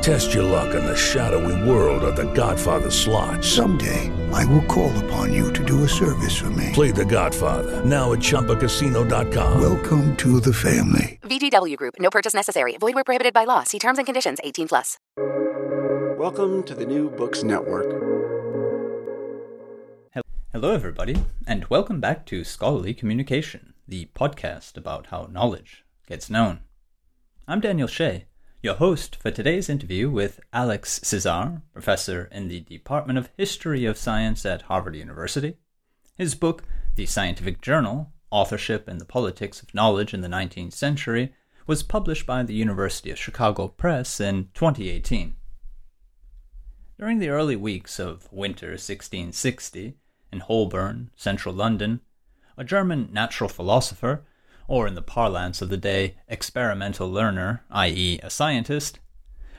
Test your luck in the shadowy world of The Godfather slot. Someday, I will call upon you to do a service for me. Play The Godfather now at ChumbaCasino.com. Welcome to the family. VGW Group. No purchase necessary. Void where prohibited by law. See terms and conditions. 18 plus. Welcome to the New Books Network. Hello, everybody, and welcome back to Scholarly Communication, the podcast about how knowledge gets known. I'm Daniel Shea, your host for today's interview with Alex Csiszar, professor in the Department of History of Science at Harvard University. His book, The Scientific Journal Authorship and the Politics of Knowledge in the Nineteenth Century, was published by the University of Chicago Press in 2018. During the early weeks of winter 1660, in Holborn, central London, a German natural philosopher or in the parlance of the day, experimental learner, i.e., a scientist,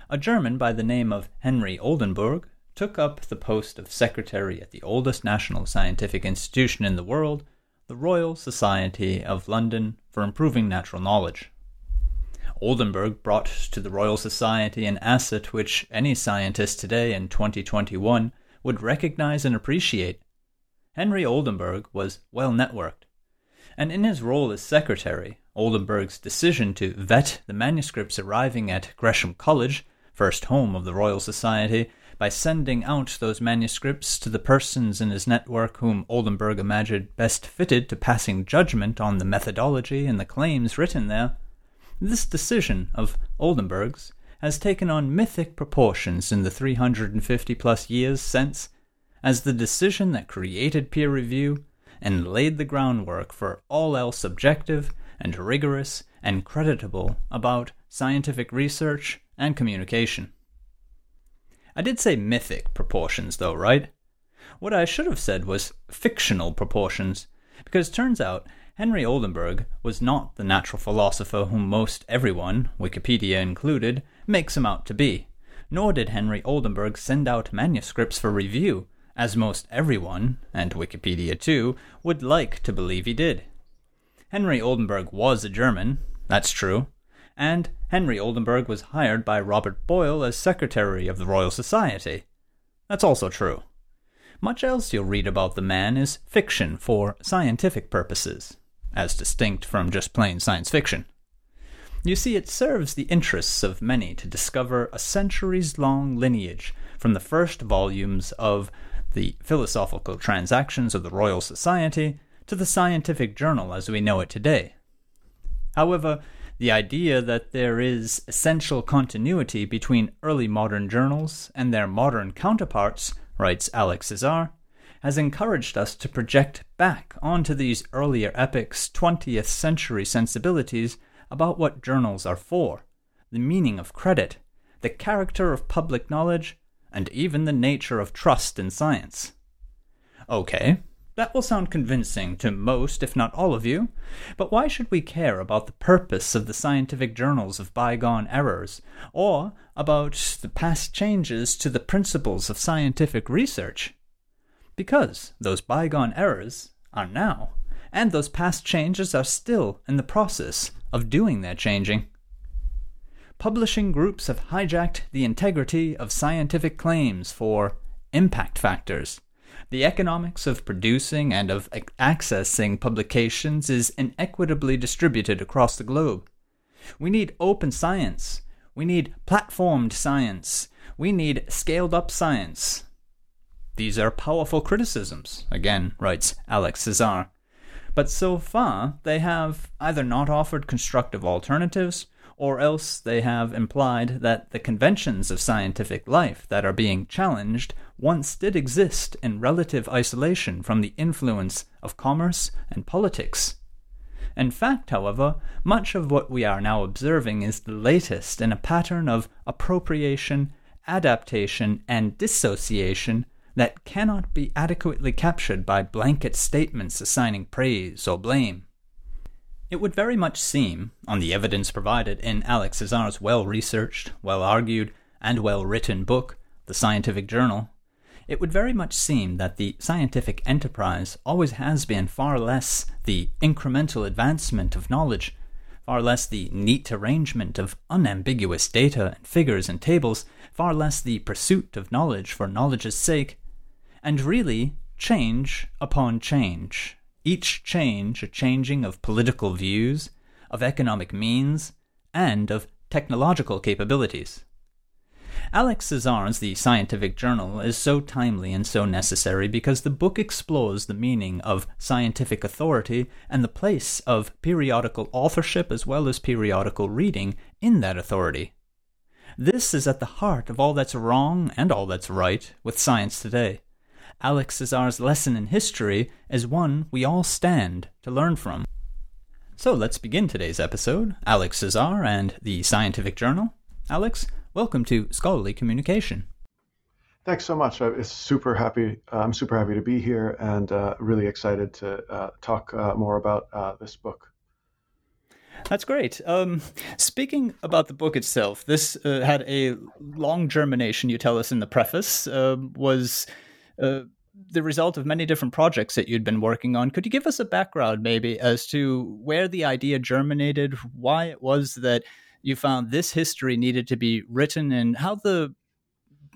a German by the name of Henry Oldenburg took up the post of secretary at the oldest national scientific institution in the world, the Royal Society of London for Improving Natural Knowledge. Oldenburg brought to the Royal Society an asset which any scientist today in 2021 would recognize and appreciate. Henry Oldenburg was well networked and in his role as secretary, Oldenburg's decision to vet the manuscripts arriving at Gresham College, first home of the Royal Society, by sending out those manuscripts to the persons in his network whom Oldenburg imagined best fitted to passing judgment on the methodology and the claims written there, this decision of Oldenburg's has taken on mythic proportions in the 350 plus years since, as the decision that created peer review and laid the groundwork for all else objective and rigorous and creditable about scientific research and communication. I did say mythic proportions, though, right? What I should have said was fictional proportions, because turns out Henry Oldenburg was not the natural philosopher whom most everyone, Wikipedia included, makes him out to be, nor did Henry Oldenburg send out manuscripts for review as most everyone, and Wikipedia too, would like to believe he did. Henry Oldenburg was a German, that's true, and Henry Oldenburg was hired by Robert Boyle as Secretary of the Royal Society. That's also true. Much else you'll read about the man is fiction for scientific purposes, as distinct from just plain science fiction. You see, it serves the interests of many to discover a centuries long lineage from the first volumes of the Philosophical Transactions of the Royal Society to the scientific journal as we know it today. However, the idea that there is essential continuity between early modern journals and their modern counterparts, writes Alex Csiszar, has encouraged us to project back onto these earlier epochs' 20th century sensibilities about what journals are for, the meaning of credit, the character of public knowledge, and even the nature of trust in science. Okay, that will sound convincing to most, if not all of you, but why should we care about the purpose of the scientific journals of bygone errors, or about the past changes to the principles of scientific research? Because those bygone errors are now, and those past changes are still in the process of doing their changing. Publishing groups have hijacked the integrity of scientific claims for impact factors. The economics of producing and of accessing publications is inequitably distributed across the globe. We need open science. We need platformed science. We need scaled up science. These are powerful criticisms, again, writes Alex Csiszar. But so far, they have either not offered constructive alternatives, or else they have implied that the conventions of scientific life that are being challenged once did exist in relative isolation from the influence of commerce and politics. In fact, however, much of what we are now observing is the latest in a pattern of appropriation, adaptation, and dissociation that cannot be adequately captured by blanket statements assigning praise or blame. It would very much seem, on the evidence provided in Alex Csiszar's well researched, well argued, and well written book, The Scientific Journal, it would very much seem that the scientific enterprise always has been far less the incremental advancement of knowledge, far less the neat arrangement of unambiguous data and figures and tables, far less the pursuit of knowledge for knowledge's sake, and really change upon change, each change a changing of political views, of economic means, and of technological capabilities. Alex Csiszar's The Scientific Journal is so timely and so necessary because the book explores the meaning of scientific authority and the place of periodical authorship as well as periodical reading in that authority. This is at the heart of all that's wrong and all that's right with science today. Alex Csiszar's lesson in history is one we all stand to learn from. So let's begin today's episode. Alex Csiszar and the Scientific Journal. Alex, welcome to Scholarly Communication. Thanks so much. I'm super happy. I'm super happy to be here and uh, really excited to uh, talk uh, more about uh, this book. That's great. Um, speaking about the book itself, this uh, had a long germination. You tell us in the preface um, was uh, the result of many different projects that you'd been working on. Could you give us a background, maybe, as to where the idea germinated, why it was that you found this history needed to be written, and how the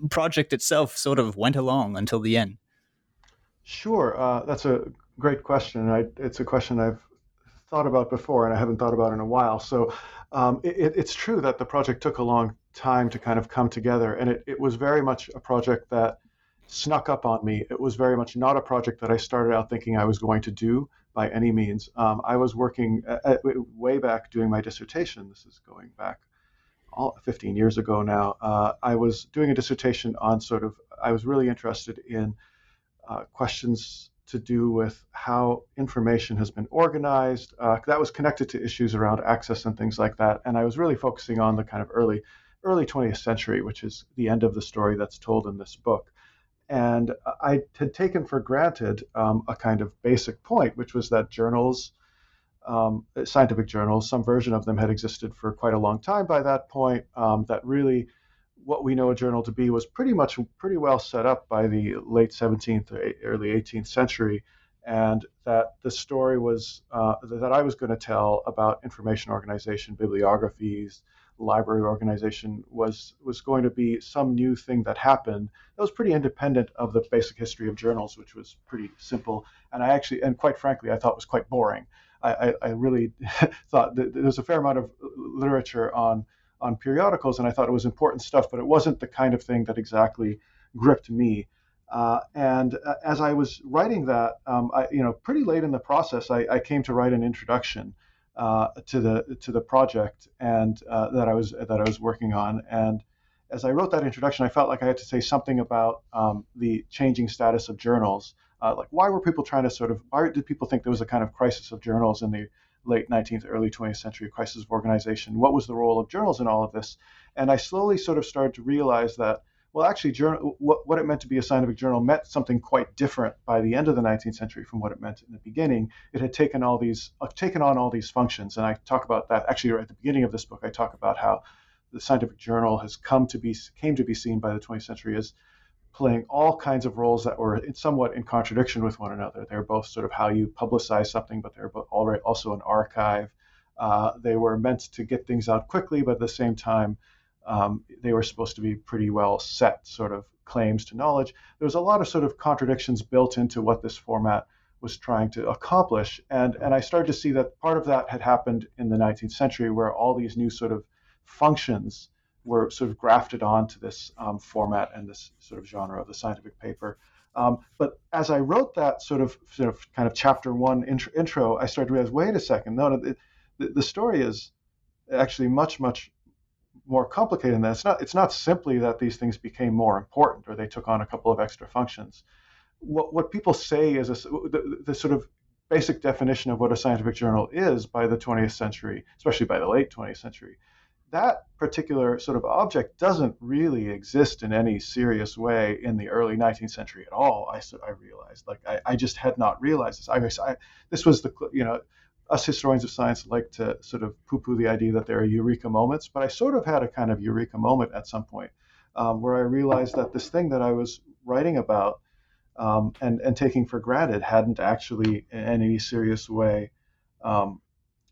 project itself sort of went along until the end? Sure, uh, that's a great question. I, it's a question I've thought about before, and I haven't thought about in a while. So um, it, it's true that the project took a long time to kind of come together, and it, it was very much a project that snuck up on me. It was very much not a project that I started out thinking I was going to do by any means. Um, I was working at, uh, uh, way back doing my dissertation. This is going back all, 15 years ago now. Uh, I was doing a dissertation on sort of, I was really interested in uh, questions to do with how information has been organized. Uh, that was connected to issues around access and things like that. And I was really focusing on the kind of early, early 20th century, which is the end of the story that's told in this book. And I had taken for granted um, a kind of basic point, which was that journals, um, scientific journals, some version of them had existed for quite a long time by that point. Um, that really, what we know a journal to be was pretty much pretty well set up by the late 17th or early 18th century, and that the story was uh, that I was going to tell about information organization, bibliographies, library organization was was going to be some new thing that happened that was pretty independent of the basic history of journals, which was pretty simple. And I actually, and quite frankly, I thought was quite boring. I, I, I really thought that there was a fair amount of literature on on periodicals, and I thought it was important stuff, but it wasn't the kind of thing that exactly gripped me. Uh, and uh, as I was writing that, um, I, you know, pretty late in the process, I, I came to write an introduction uh, to the to the project and uh, that I was that I was working on. And as I wrote that introduction, I felt like I had to say something about um, the changing status of journals. Uh, like, why were people trying to sort of why did people think there was a kind of crisis of journals in the late 19th, early 20th century crisis of organization? What was the role of journals in all of this? And I slowly sort of started to realize that well, actually, journal, what, what it meant to be a scientific journal meant something quite different by the end of the 19th century from what it meant in the beginning. It had taken all these, uh, taken on all these functions, and I talk about that actually right at the beginning of this book. I talk about how the scientific journal has come to be came to be seen by the 20th century as playing all kinds of roles that were somewhat in contradiction with one another. They're both sort of how you publicize something, but they're also an archive. Uh, they were meant to get things out quickly, but at the same time, um, they were supposed to be pretty well set sort of claims to knowledge. There was a lot of sort of contradictions built into what this format was trying to accomplish. And, and I started to see that part of that had happened in the 19th century, where all these new sort of functions were sort of grafted onto this um, format and this sort of genre of the scientific paper. Um, but as I wrote that sort of, sort of kind of chapter one intro, I started to realize, wait a second, no, no the, the story is actually much, much more complicated than that. It's not, it's not simply that these things became more important or they took on a couple of extra functions. What, what people say is a, the, the sort of basic definition of what a scientific journal is by the 20th century, especially by the late 20th century, that particular sort of object doesn't really exist in any serious way in the early 19th century at all. I, I realized, like, I, I just had not realized this. I, I, this was the, you know, us historians of science like to sort of poo-poo the idea that there are eureka moments, but I sort of had a kind of eureka moment at some point um, where I realized that this thing that I was writing about um, and and taking for granted hadn't actually in any serious way um,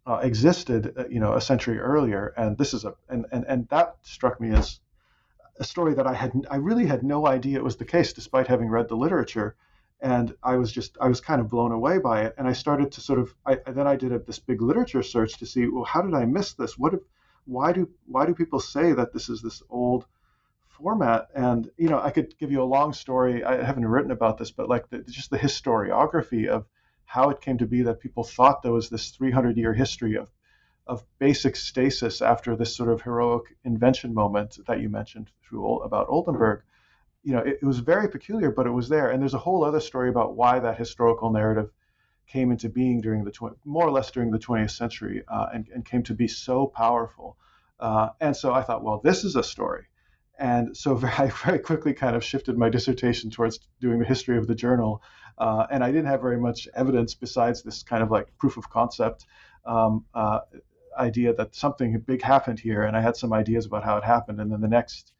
uh, existed, uh, you know, a century earlier. And this is a and, and and that struck me as a story that I had I really had no idea it was the case, despite having read the literature. And I was just I was kind of blown away by it. And I started to sort of I then I did a, this big literature search to see well how did I miss this? What why do why do people say that this is this old format and you know i could give you a long story i haven't written about this but like the, just the historiography of how it came to be that people thought there was this 300 year history of of basic stasis after this sort of heroic invention moment that you mentioned about Oldenburg. You know, it, it, was very peculiar, but it was there. And there's a whole other story about why that historical narrative came into being during the tw- more or less during the 20th century uh, and, and, came to be so powerful. Uh, and so I thought, well, this is a story. And so I very quickly kind of shifted my dissertation towards doing the history of the journal. Uh, and I didn't have very much evidence besides this kind of like proof of concept um, uh, idea that something big happened here. And I had some ideas about how it happened. And then the next,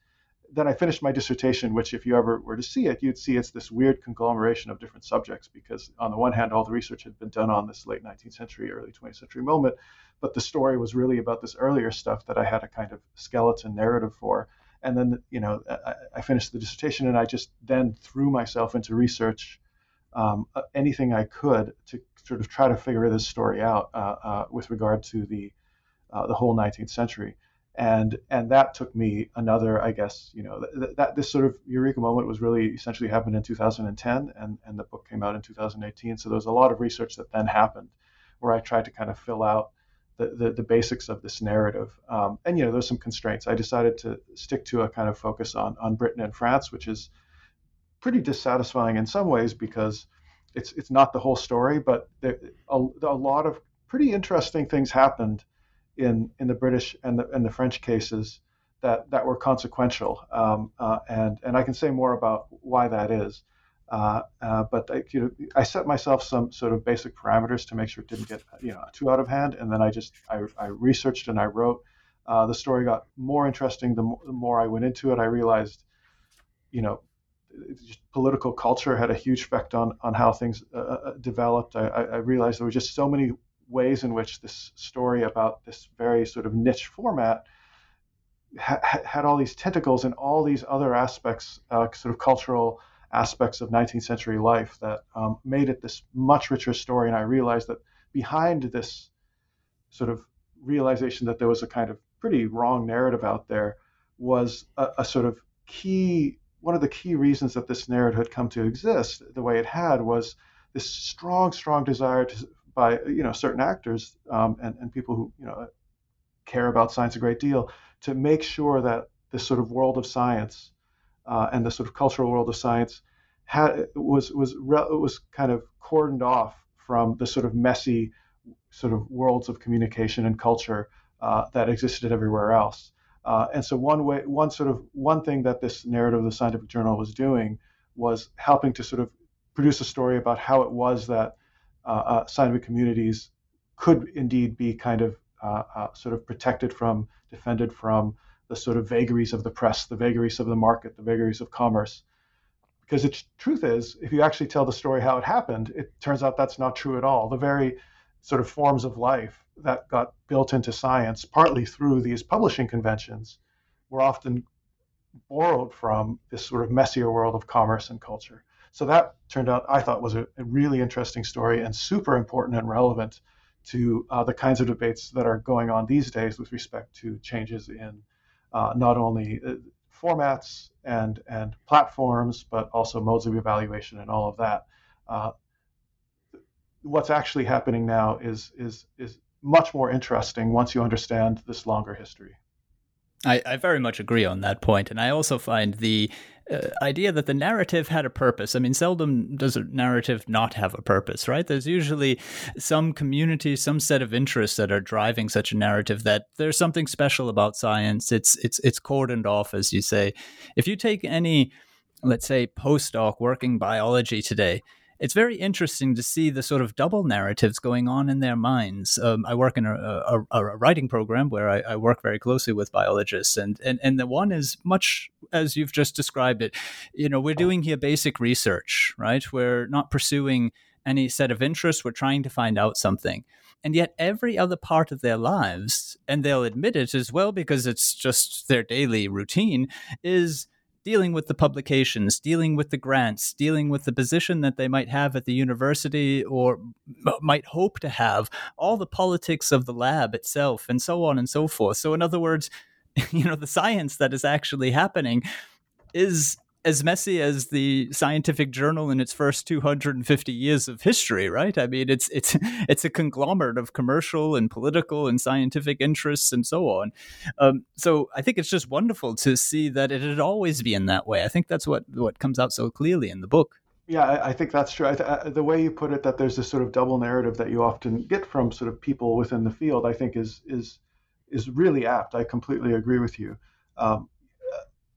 then I finished my dissertation, which if you ever were to see it, you'd see it's this weird conglomeration of different subjects because on the one hand, all the research had been done on this late 19th century, early 20th century moment, but the story was really about this earlier stuff that I had a kind of skeleton narrative for. And then you know I, I, finished the dissertation and I just then threw myself into research um, uh, anything I could to sort of try to figure this story out uh, uh, with regard to the uh, the whole 19th century and and that took me another I guess you know th- that this sort of eureka moment was really essentially happened in 2010 and and the book came out in 2018 so there was a lot of research that then happened where I tried to kind of fill out the, the, the, basics of this narrative. Um, and you know, there's some constraints. I decided to stick to a kind of focus on on Britain and France, which is pretty dissatisfying in some ways because it's it's not the whole story, but there, a, a lot of pretty interesting things happened in in the British and the and the French cases that that were consequential. Um, uh, and and I can say more about why that is. Uh, uh, but I, you know, I set myself some sort of basic parameters to make sure it didn't get you know too out of hand, and then I just I, I researched and I wrote. Uh, the story got more interesting the more, the more, I went into it. I realized, you know, political culture had a huge effect on on how things uh, uh, developed. I, I, realized there were just so many ways in which this story about this very sort of niche format ha- had all these tentacles and all these other aspects, sort of cultural aspects of 19th century life that um, made it this much richer story. And I realized that behind this sort of realization that there was a kind of pretty wrong narrative out there was a, a sort of key one of the key reasons that this narrative had come to exist the way it had was this strong strong desire to, by you know certain actors um, and, and people who you know care about science a great deal to make sure that this sort of world of science uh, and the sort of cultural world of science had, was was was kind of cordoned off from the sort of messy sort of worlds of communication and culture uh, that existed everywhere else. Uh, and so one way, one sort of one thing that this narrative of the scientific journal was doing was helping to sort of produce a story about how it was that uh, uh scientific communities could indeed be kind of uh, uh, sort of protected from, defended from the sort of vagaries of the press, the vagaries of the market, the vagaries of commerce, because the truth is, if you actually tell the story how it happened, it turns out that's not true at all. The very sort of forms of life that got built into science, partly through these publishing conventions, were often borrowed from this sort of messier world of commerce and culture. So that turned out, I thought, was a, a really interesting story and super important and relevant to uh, the kinds of debates that are going on these days with respect to changes in uh, not only uh, formats and and platforms, but also modes of evaluation and all of that. Uh, what's actually happening now is is is much more interesting once you understand this longer history. I, I very much agree on that point, and I also find the uh, idea that the narrative had a purpose. I mean, seldom does a narrative not have a purpose, right? There's usually some community, some set of interests that are driving such a narrative that there's something special about science. It's it's it's cordoned off, as you say. If you take any, let's say, postdoc working biology today, it's very interesting to see the sort of double narratives going on in their minds. Um, I work in a, a, a, writing program where I, I, work very closely with biologists, and, and and the one is much as you've just described it. You know, we're doing here basic research, right? We're not pursuing any set of interests. We're trying to find out something. And yet, every other part of their lives, and they'll admit it as well because it's just their daily routine, is dealing with the publications, dealing with the grants, dealing with the position that they might have at the university or might hope to have, all the politics of the lab itself, and so on and so forth. So, in other words, you know, the science that is actually happening is as messy as the scientific journal in its first 250 years of history, right? I mean, it's it's it's a conglomerate of commercial and political and scientific interests and so on. Um, so I think it's just wonderful to see that it had always been that way. I think that's what what comes out so clearly in the book. Yeah, I, I think that's true. I th- uh, the way you put it, that there's this sort of double narrative that you often get from sort of people within the field, I think is is is really apt. I completely agree with you. Um,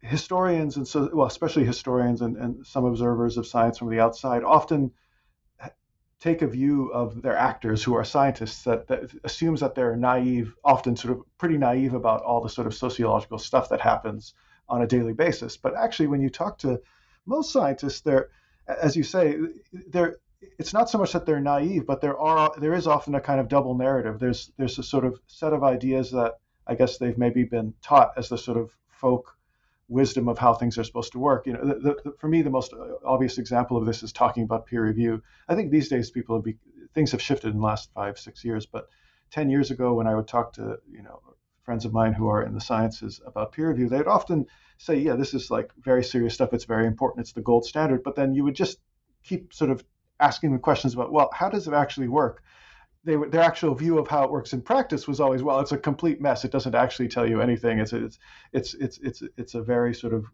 historians and so well especially historians and, and some observers of science from the outside often take a view of their actors who are scientists that, that, assumes that they're naive often sort of pretty naive about all the sort of sociological stuff that happens on a daily basis. But actually when you talk to most scientists they're as you say they're it's not so much that they're naive but there are there is often a kind of double narrative. There's there's a sort of set of ideas that i guess they've maybe been taught as the sort of folk wisdom of how things are supposed to work. You know, the, the, for me, the most obvious example of this is talking about peer review. I think these days people have be, things have shifted in the last five, six years. But ten years ago, when I would talk to you know friends of mine who are in the sciences about peer review, they'd often say, "Yeah, this is like very serious stuff. It's very important. It's the gold standard." But then you would just keep sort of asking the questions about, well, how does it actually work? They their actual view of how it works in practice was always well it's a complete mess. It doesn't actually tell you anything. It's it's it's it's it's it's a very sort of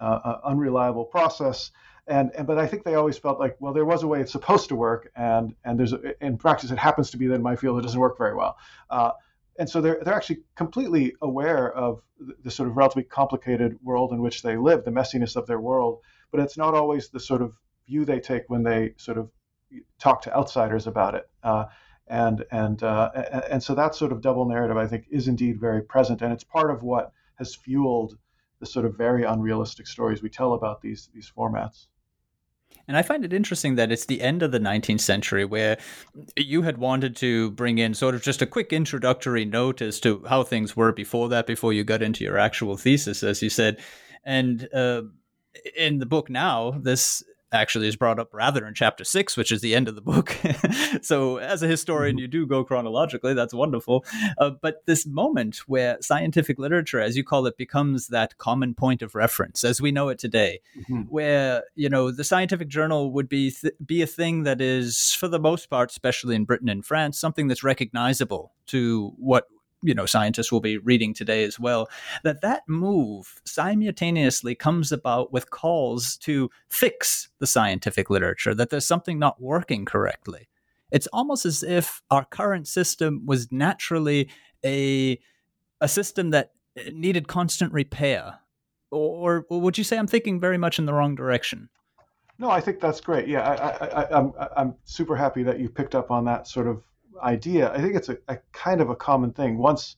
uh, uh, unreliable process. And, and but I think they always felt like well there was a way it's supposed to work and and there's a, in practice it happens to be that in my field it doesn't work very well. Uh, and so they're they're actually completely aware of the, the sort of relatively complicated world in which they live the messiness of their world. But it's not always the sort of view they take when they sort of talk to outsiders about it. Uh, and and uh, and so that sort of double narrative, I think, is indeed very present, and it's part of what has fueled the sort of very unrealistic stories we tell about these these formats. And I find it interesting that it's the end of the 19th century where you had wanted to bring in sort of just a quick introductory note as to how things were before that, before you got into your actual thesis, as you said. And uh, in the book now, this actually is brought up rather in chapter six, which is the end of the book. so, as a historian, mm-hmm. you do go chronologically. That's wonderful. Uh, but this moment where scientific literature, as you call it, becomes that common point of reference as we know it today, mm-hmm. where you know the scientific journal would be th- be a thing that is, for the most part, especially in Britain and France, something that's recognizable to what you know scientists will be reading today as well that that move simultaneously comes about with calls to fix the scientific literature that there's something not working correctly. It's almost as if our current system was naturally a a system that eh, needed constant repair. Or, or would you say i'm thinking very much in the wrong direction? No i think that's great. Yeah I, I, I, I'm, I'm super happy that you picked up on that sort of idea, I think it's a, a, kind of a common thing. Once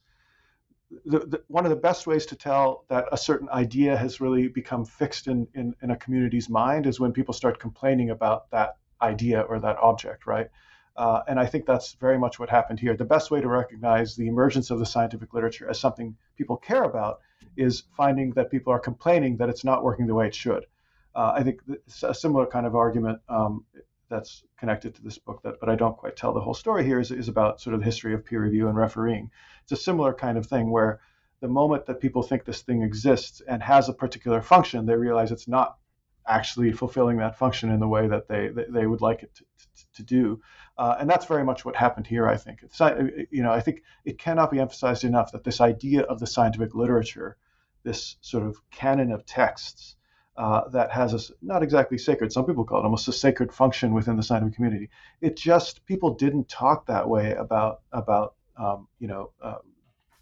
the, the, one of the best ways to tell that a certain idea has really become fixed in, in, in a community's mind is when people start complaining about that idea or that object, right? Uh, and I think that's very much what happened here. The best way to recognize the emergence of the scientific literature as something people care about is finding that people are complaining that it's not working the way it should. Uh, I think a similar kind of argument um, that's connected to this book, that, but I don't quite tell the whole story here, is, is about sort of the history of peer review and refereeing. It's a similar kind of thing where the moment that people think this thing exists and has a particular function, they realize it's not actually fulfilling that function in the way that they they, would like it to, to, to do. Uh, and that's very much what happened here, I think. It's, you know, I think it cannot be emphasized enough that this idea of the scientific literature, this sort of canon of texts uh, that has a not exactly sacred, some people call it almost a sacred function within the scientific community. It just people didn't talk that way about about um, you know uh,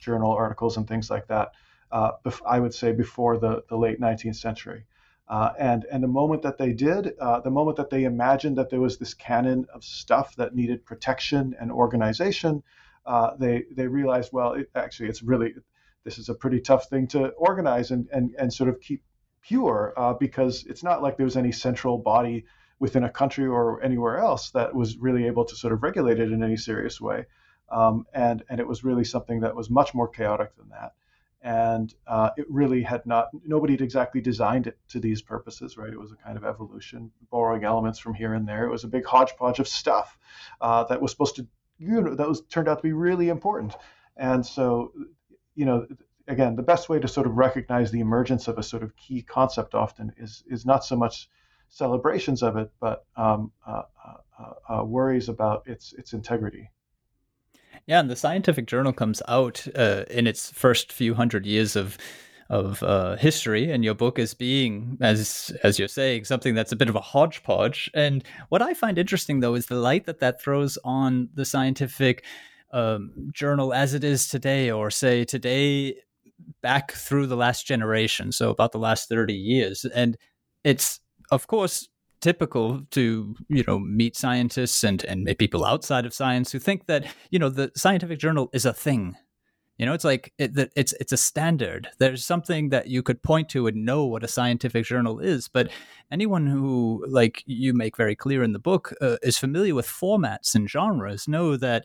journal articles and things like that. Uh, I would say before the, the late 19th century. Uh, and and the moment that they did, uh, the moment that they imagined that there was this canon of stuff that needed protection and organization, uh, they they realized, well, it, actually, it's really this is a pretty tough thing to organize and and and sort of keep pure uh, because it's not like there was any central body within a country or anywhere else that was really able to sort of regulate it in any serious way, um, and and it was really something that was much more chaotic than that. And uh, it really had not nobody had exactly designed it to these purposes right? It was a kind of evolution borrowing elements from here and there. It was a big hodgepodge of stuff uh, that was supposed to you know that was turned out to be really important. And so you know again the best way to sort of recognize the emergence of a sort of key concept often is is not so much celebrations of it but um, uh, uh, uh worries about its its integrity yeah, and the scientific journal comes out uh, in its first few hundred years of of uh, history, and your book is being, as as you're saying, something that's a bit of a hodgepodge. And what I find interesting, though, is the light that that throws on the scientific um, journal as it is today, or say today back through the last generation, so about the last thirty years, and it's of course typical to you know meet scientists and and people outside of science who think that you know the scientific journal is a thing. You know it's like it, it's it's a standard. There's something that you could point to and know what a scientific journal is but anyone who like you make very clear in the book uh, is familiar with formats and genres know that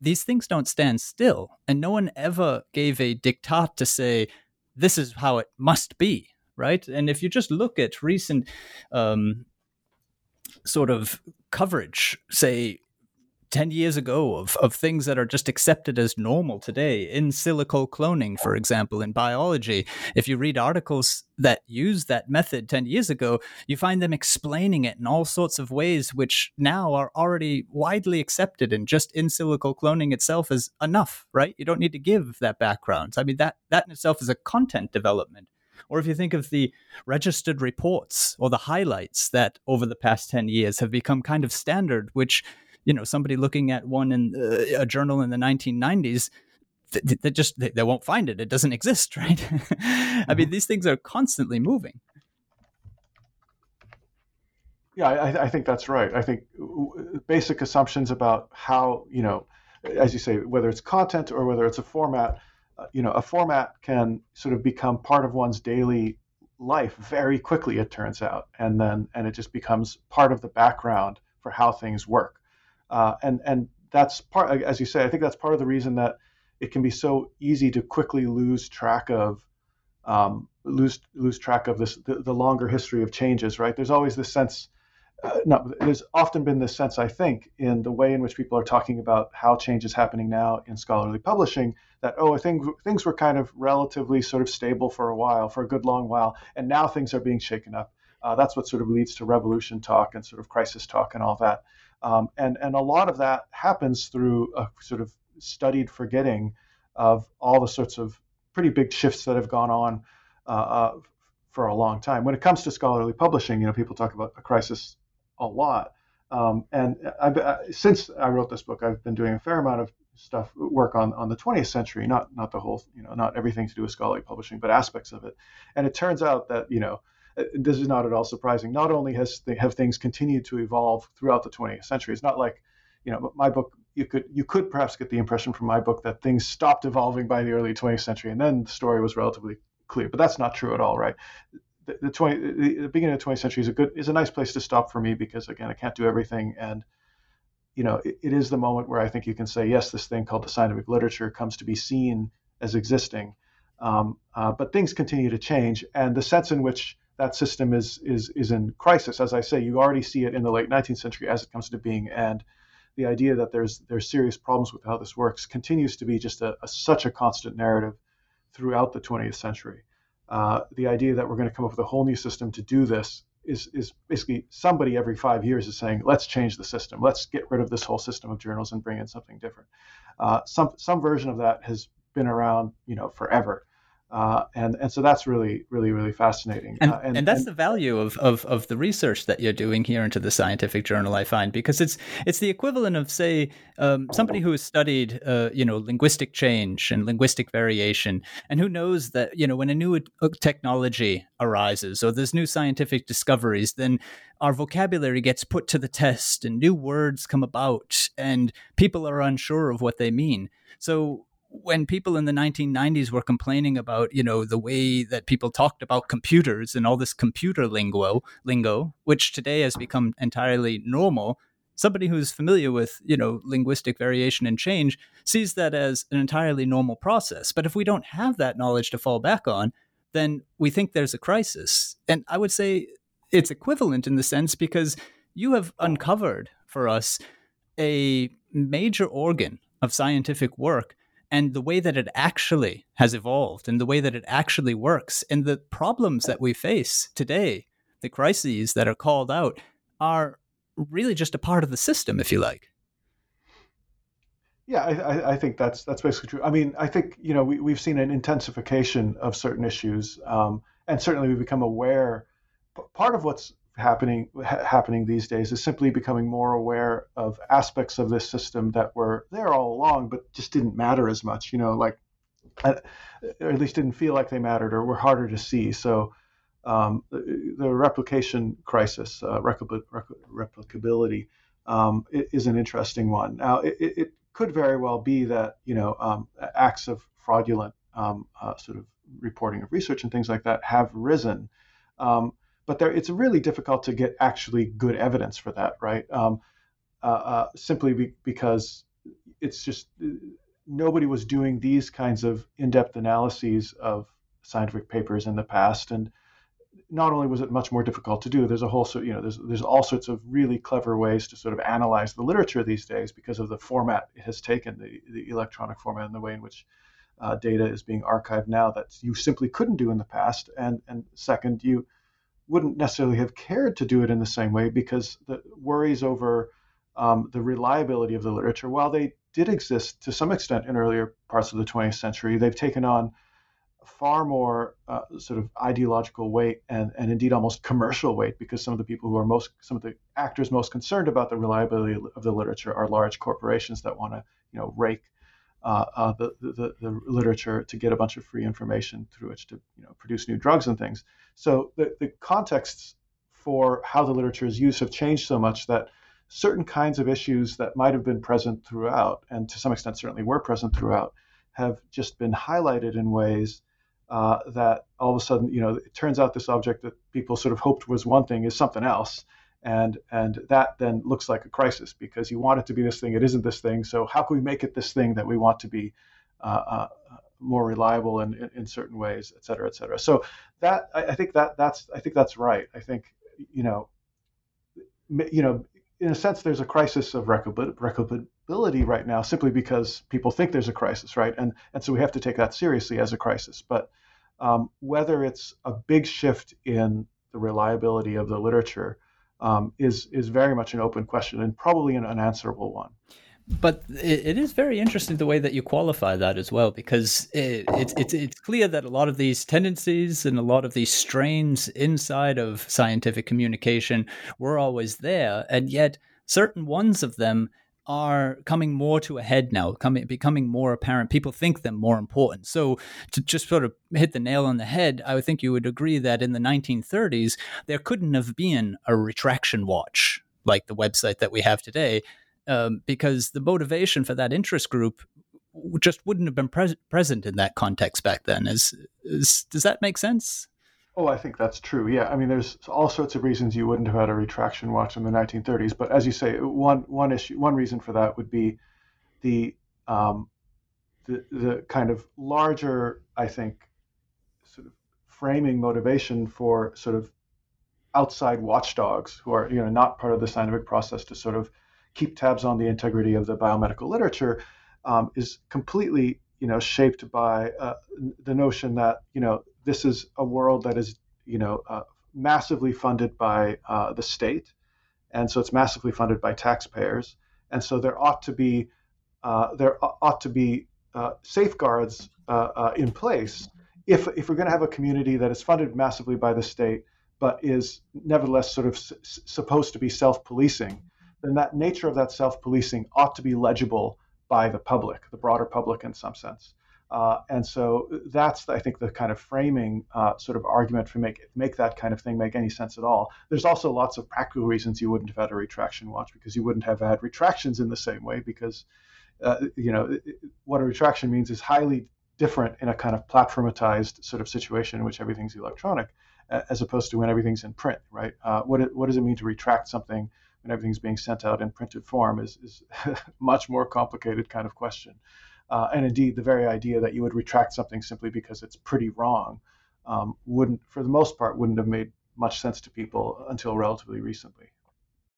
these things don't stand still and no one ever gave a diktat to say this is how it must be right? And if you just look at recent um, sort of coverage, say 10 years ago of, of things that are just accepted as normal today in silico cloning for example in biology. If you read articles that use that method 10 years ago you find them explaining it in all sorts of ways which now are already widely accepted and just in silico cloning itself is enough right? You don't need to give that background. I mean that that in itself is a content development. Or if you think of the registered reports or the highlights that over the past 10 years have become kind of standard, which, you know, somebody looking at one in uh, a journal in the 1990s, they, they just they, they, won't find it. It doesn't exist, right? I mean, mm-hmm. these things are constantly moving. Yeah, I, I, think that's right. I think basic assumptions about how you know, as you say, whether it's content or whether it's a format, uh, you know, a format can sort of become part of one's daily life very quickly. It turns out, and then and it just becomes part of the background for how things work. Uh, and and that's part, as you say, I think that's part of the reason that it can be so easy to quickly lose track of um, lose lose track of this the, the, longer history of changes. Right? There's always this sense. Uh, no, there's often been this sense, I think, in the way in which people are talking about how change is happening now in scholarly publishing, that oh I think things were kind of relatively sort of stable for a while, for a good long while, and now things are being shaken up. Uh, that's what sort of leads to revolution talk and sort of crisis talk and all that. Um, and and a lot of that happens through a sort of studied forgetting of all the sorts of pretty big shifts that have gone on uh, uh, for a long time. When it comes to scholarly publishing, you know, people talk about a crisis a lot. Um, and I've, uh, since I wrote this book, I've been doing a fair amount of stuff work on on the 20th century not not the whole you know not everything to do with scholarly publishing but aspects of it and it turns out that you know this is not at all surprising not only has have things continued to evolve throughout the 20th century it's not like you know my book you could you could perhaps get the impression from my book that things stopped evolving by the early 20th century, and then the story was relatively clear. But that's not true at all, right? The, the 20 the, beginning of the 20th century is a good is a nice place to stop for me because again, I can't do everything, and you know, it, it is the moment where I think you can say, yes, this thing called the scientific literature comes to be seen as existing. Um, uh, but things continue to change, and the sense in which that system is is is in crisis, as I say, you already see it in the late 19th century as it comes to being, and the idea that there's there's serious problems with how this works continues to be just a, a such a constant narrative throughout the 20th century. Uh, the idea that we're going to come up with a whole new system to do this is is basically somebody every five years is saying, let's change the system, let's get rid of this whole system of journals and bring in something different. Uh, some some version of that has been around, you know, forever. Uh, and and so that's really really really fascinating. And, uh, and, and, that's and, the value of, of of the research that you're doing here into the scientific journal i find because it's it's the equivalent of say um, somebody who has studied uh, you know linguistic change and linguistic variation and who knows that you know when a new uh, technology arises or there's new scientific discoveries then our vocabulary gets put to the test and new words come about and people are unsure of what they mean. So when people in the 1990s were complaining about you know the way that people talked about computers and all this computer lingo lingo which today has become entirely normal somebody who's familiar with you know linguistic variation and change sees that as an entirely normal process. But if we don't have that knowledge to fall back on then we think there's a crisis. And i would say it's equivalent in the sense because you have uncovered for us a major organ of scientific work and the way that it actually has evolved and the way that it actually works and the problems that we face today, the crises that are called out, are really just a part of the system, if you like. Yeah, I, I think that's that's basically true. I mean, I think you know we, we've seen an intensification of certain issues, um, and certainly we've become aware. Part of what's happening ha- happening these days is simply becoming more aware of aspects of this system that were there all along, but just didn't matter as much. You know, like or at least didn't feel like they mattered or were harder to see. So um, the, the, replication crisis, uh, repl- replicability, um, is an interesting one. Now, it, it, could very well be that you know um, acts of fraudulent um, uh, sort of reporting of research and things like that have risen. Um, but there, it's really difficult to get actually good evidence for that, right? Um, uh, uh, simply be, because it's just nobody was doing these kinds of in-depth analyses of scientific papers in the past, and not only was it much more difficult to do, there's a whole so you know there's there's all sorts of really clever ways to sort of analyze the literature these days because of the format it has taken, the the electronic format and the way in which uh, data is being archived now that you simply couldn't do in the past. And and second, you wouldn't necessarily have cared to do it in the same way because the worries over um, the reliability of the literature, while they did exist to some extent in earlier parts of the 20th century, they've taken on far more uh, sort of ideological weight and, and indeed almost commercial weight because some of the people who are most some of the actors most concerned about the reliability of the literature are large corporations that want to you know rake the, the, the literature to get a bunch of free information through which to you know produce new drugs and things. So the, the contexts for how the literature is used have changed so much that certain kinds of issues that might have been present throughout, and to some extent certainly were present throughout, have just been highlighted in ways uh, that all of a sudden, you know, it turns out this object that people sort of hoped was one thing is something else. And, and that then looks like a crisis because you want it to be this thing, it isn't this thing. So how can we make it this thing that we want to be uh, uh, more reliable in, in, in, certain ways, et cetera, et cetera. So that I, I, think that that's I think that's right. I think you know, you know, in a sense, there's a crisis of replicability right now, simply because people think there's a crisis, right? And and so we have to take that seriously as a crisis. But um, whether it's a big shift in the reliability of the literature um, is is very much an open question and probably an unanswerable one. But it is very interesting the way that you qualify that as well, because it, it's it's it's clear that a lot of these tendencies and a lot of these strains inside of scientific communication were always there, and yet certain ones of them are coming more to a head now, coming becoming more apparent. People think them more important. So to just sort of hit the nail on the head, I would think you would agree that in the 1930s there couldn't have been a retraction watch like the website that we have today um, because the motivation for that interest group just wouldn't have been pres- present in that context back then. Is, is does that make sense? Oh, I think that's true. Yeah, I mean, there's all sorts of reasons you wouldn't have had a retraction watch in the 1930s. But as you say, one one issue, one reason for that would be the um, the the kind of larger, I think, sort of framing motivation for sort of outside watchdogs who are you know not part of the scientific process to sort of keep tabs on the integrity of the biomedical literature um, is completely you know shaped by uh, the notion that you know this is a world that is you know uh, massively funded by uh, the state, and so it's massively funded by taxpayers, and so there ought to be uh, there ought to be uh, safeguards uh, in place if if we're going to have a community that is funded massively by the state but is nevertheless sort of s- supposed to be self-policing, then that nature of that self-policing ought to be legible by the public, the broader public in some sense. Uh, and so that's, I think, the kind of framing uh, sort of argument for make make that kind of thing make any sense at all. There's also lots of practical reasons you wouldn't have had a retraction watch because you wouldn't have had retractions in the same way because, uh, you know, what a retraction means is highly different in a kind of platformatized sort of situation in which everything's electronic, as opposed to when everything's in print, right? Uh, what it, what does it mean to retract something when everything's being sent out in printed form is is much more complicated kind of question. Uh, and indeed, the very idea that you would retract something simply because it's pretty wrong um, wouldn't, for the most part, wouldn't have made much sense to people until relatively recently.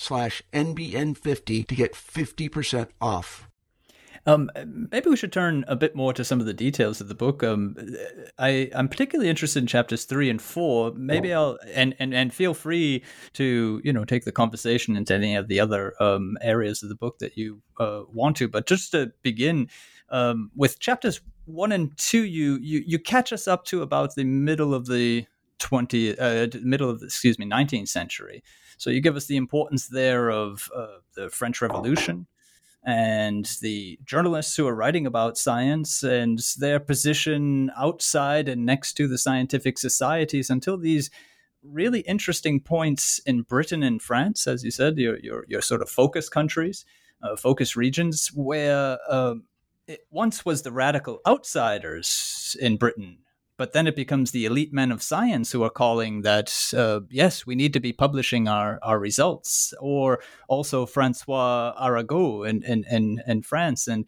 slash NBN50 to get 50% off. Um, maybe we should turn a bit more to some of the details of the book. Um, I, I'm particularly interested in chapters three and four. Maybe I'll and, and, and feel free to you know take the conversation into any of the other um, areas of the book that you uh, want to. But just to begin um, with chapters one and two, you, you you catch us up to about the middle of the 20 uh, middle of the excuse me 19th century. So you give us the importance there of uh, the French Revolution and the journalists who are writing about science and their position outside and next to the scientific societies until these really interesting points in Britain and France, as you said, your your, your sort of focus countries, uh, focus regions, where um, it once was the radical outsiders in Britain but then it becomes the elite men of science who are calling that uh, yes we need to be publishing our, our results. Or also francois arago in, in, in, in france and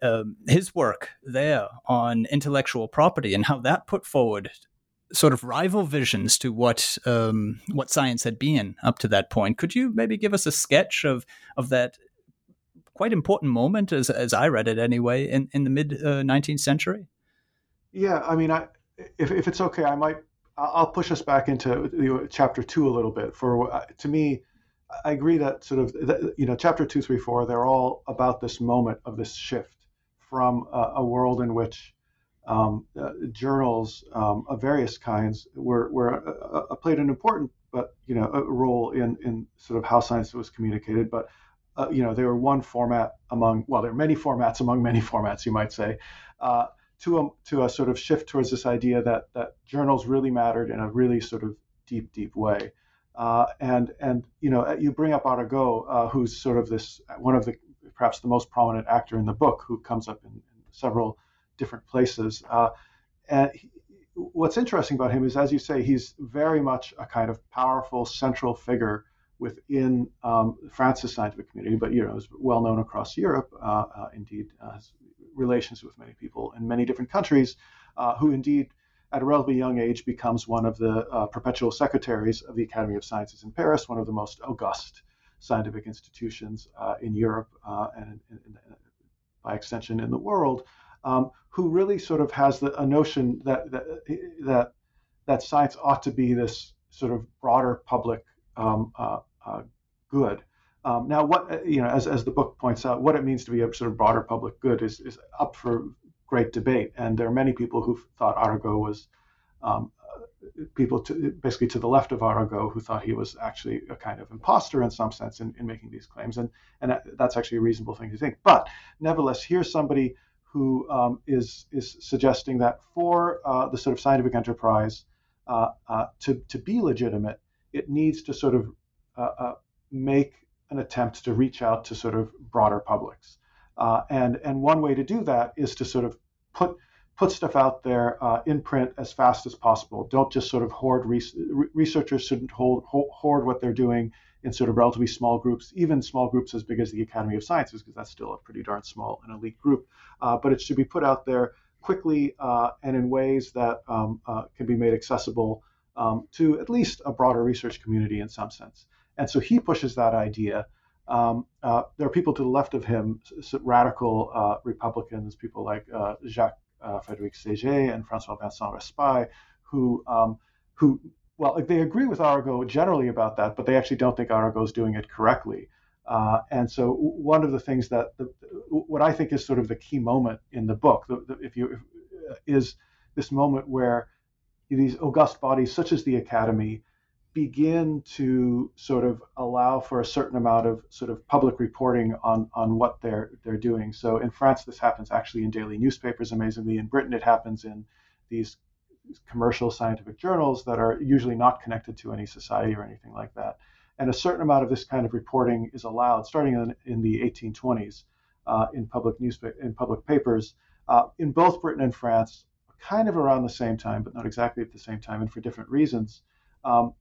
um, his work there on intellectual property and how that put forward sort of rival visions to what um, what science had been up to that point. Could you maybe give us a sketch of of that quite important moment as, as i read it anyway in, in the mid uh, 19th century? Yeah, I mean, I, if, if it's okay, I might I'll push us back into chapter two a little bit. For uh, to me, I agree that sort of you know chapter two, three, four, they're all about this moment of this shift from a, a world in which um, uh, journals um, of various kinds were, were uh, uh, played an important but you know a role in in sort of how science was communicated, but uh, you know they were one format among well there are many formats among many formats you might say uh, to a to a sort of shift towards this idea that that journals really mattered in a really sort of deep deep way. Uh, and and you know you bring up Arago, uh, who's sort of this one of the perhaps the most prominent actor in the book, who comes up in, in several different places. Uh, and he, what's interesting about him is, as you say, he's very much a kind of powerful central figure within um, France's scientific community, but you know is well known across Europe. Uh, uh, indeed, uh, relations with many people in many different countries, uh, who indeed at a relatively young age becomes one of the uh, perpetual secretaries of the Academy of Sciences in Paris, one of the most august scientific institutions in Europe and, and, and, by extension in the world. Um, who really sort of has the, a notion that, that that that science ought to be this sort of broader public um, uh, uh, good. Um, now, what uh, you know, as, as the book points out, what it means to be a sort of broader public good is, is up for great debate, and there are many people who thought Arago was um, uh, people to, basically to the left of Arago who thought he was actually a kind of imposter in some sense in, in making these claims, and and that's actually a reasonable thing to think. But nevertheless, here's somebody who um, is is suggesting that for uh, the sort of scientific enterprise uh, uh, to to be legitimate, it needs to sort of uh, make an attempt to reach out to sort of broader publics. Uh, and and one way to do that is to sort of put put stuff out there uh, in print as fast as possible. Don't just sort of hoard researchers shouldn't hold, hoard what they're doing in sort of relatively small groups, even small groups as big as the Academy of Sciences, because that's still a pretty darn small and elite group. Uh, but it should be put out there quickly uh, and in ways that um, uh, can be made accessible um, to at least a broader research community in some sense. And so he pushes that idea. Um, uh, there are people to the left of him, radical uh, Republicans, people like uh, Jacques uh, Frederic Saigey and Francois Vincent Raspail, who um, who well, they agree with Arago generally about that, but they actually don't think Arago is doing it correctly. Uh, and so, one of the things that the, what I think is sort of the key moment in the book, the, the, if you if, is this moment where these august bodies, such as the Academy, begin to sort of allow for a certain amount of sort of public reporting on on what they're they're doing. So in France, this happens actually in daily newspapers. Amazingly, in Britain, it happens in these commercial scientific journals that are usually not connected to any society or anything like that. And a certain amount of this kind of reporting is allowed, starting in, in the 1820s, uh, in public newspaper in public papers uh, in both Britain and France kind of around the same time, but not exactly at the same time, and for different reasons, um,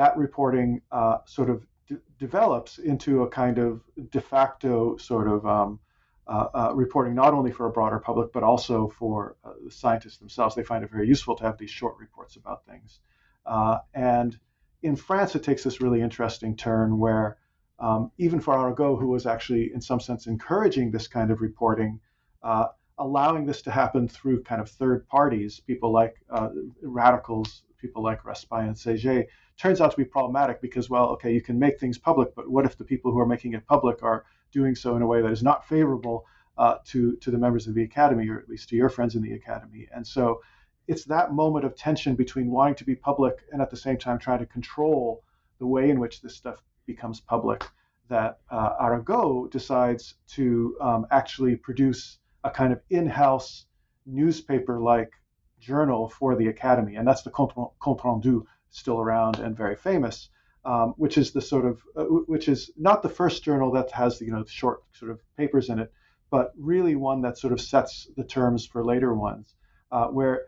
that reporting uh, sort of d- develops into a kind of de facto sort of um, uh, uh, reporting, not only for a broader public, but also for uh, the scientists themselves. They find it very useful to have these short reports about things. Uh, and in France, it takes this really interesting turn where um, even for Arago, who was actually, in some sense, encouraging this kind of reporting, uh, allowing this to happen through kind of third parties, people like uh, radicals, people like Raspail and Saigey, turns out to be problematic because, well, okay, you can make things public, but what if the people who are making it public are doing so in a way that is not favorable uh, to to the members of the academy, or at least to your friends in the academy? And so, it's that moment of tension between wanting to be public and at the same time trying to control the way in which this stuff becomes public that uh, Arago decides to um, actually produce a kind of in-house newspaper-like journal for the Academy, and that's the Compte Rendu, still around and very famous, um, which is the sort of uh, which is not the first journal that has you know short sort of papers in it, but really one that sort of sets the terms for later ones, uh, where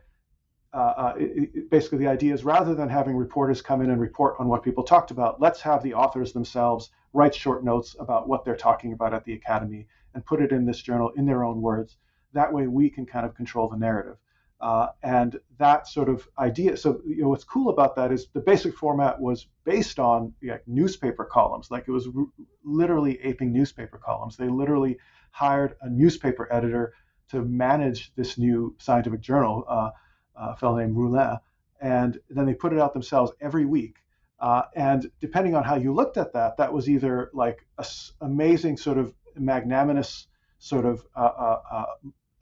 uh, uh it, it, basically the idea is rather than having reporters come in and report on what people talked about, let's have the authors themselves write short notes about what they're talking about at the academy and put it in this journal in their own words. That way, we can kind of control the narrative. Uh, and that sort of idea. So, you know, what's cool about that is the basic format was based on newspaper columns. Like it was r- literally aping newspaper columns. They literally hired a newspaper editor to manage this new scientific journal, uh, a fellow named Roulin, and then they put it out themselves every week. Uh, and depending on how you looked at that, that was either like an amazing sort of magnanimous sort of uh, uh,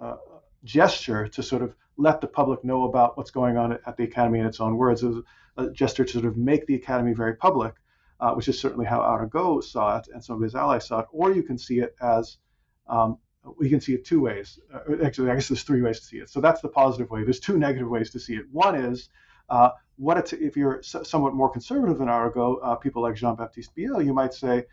uh, gesture to sort of let the public know about what's going on at, the academy in its own words. It was a gesture to sort of make the academy very public, uh, which is certainly how Arago saw it and some of his allies saw it. Or you can see it as um, we can see it two ways. Uh, actually, I guess there's three ways to see it. So that's the positive way. There's two negative ways to see it. One is uh, what it's, if you're somewhat more conservative than Arago, uh, people like Jean-Baptiste Biot, you might say,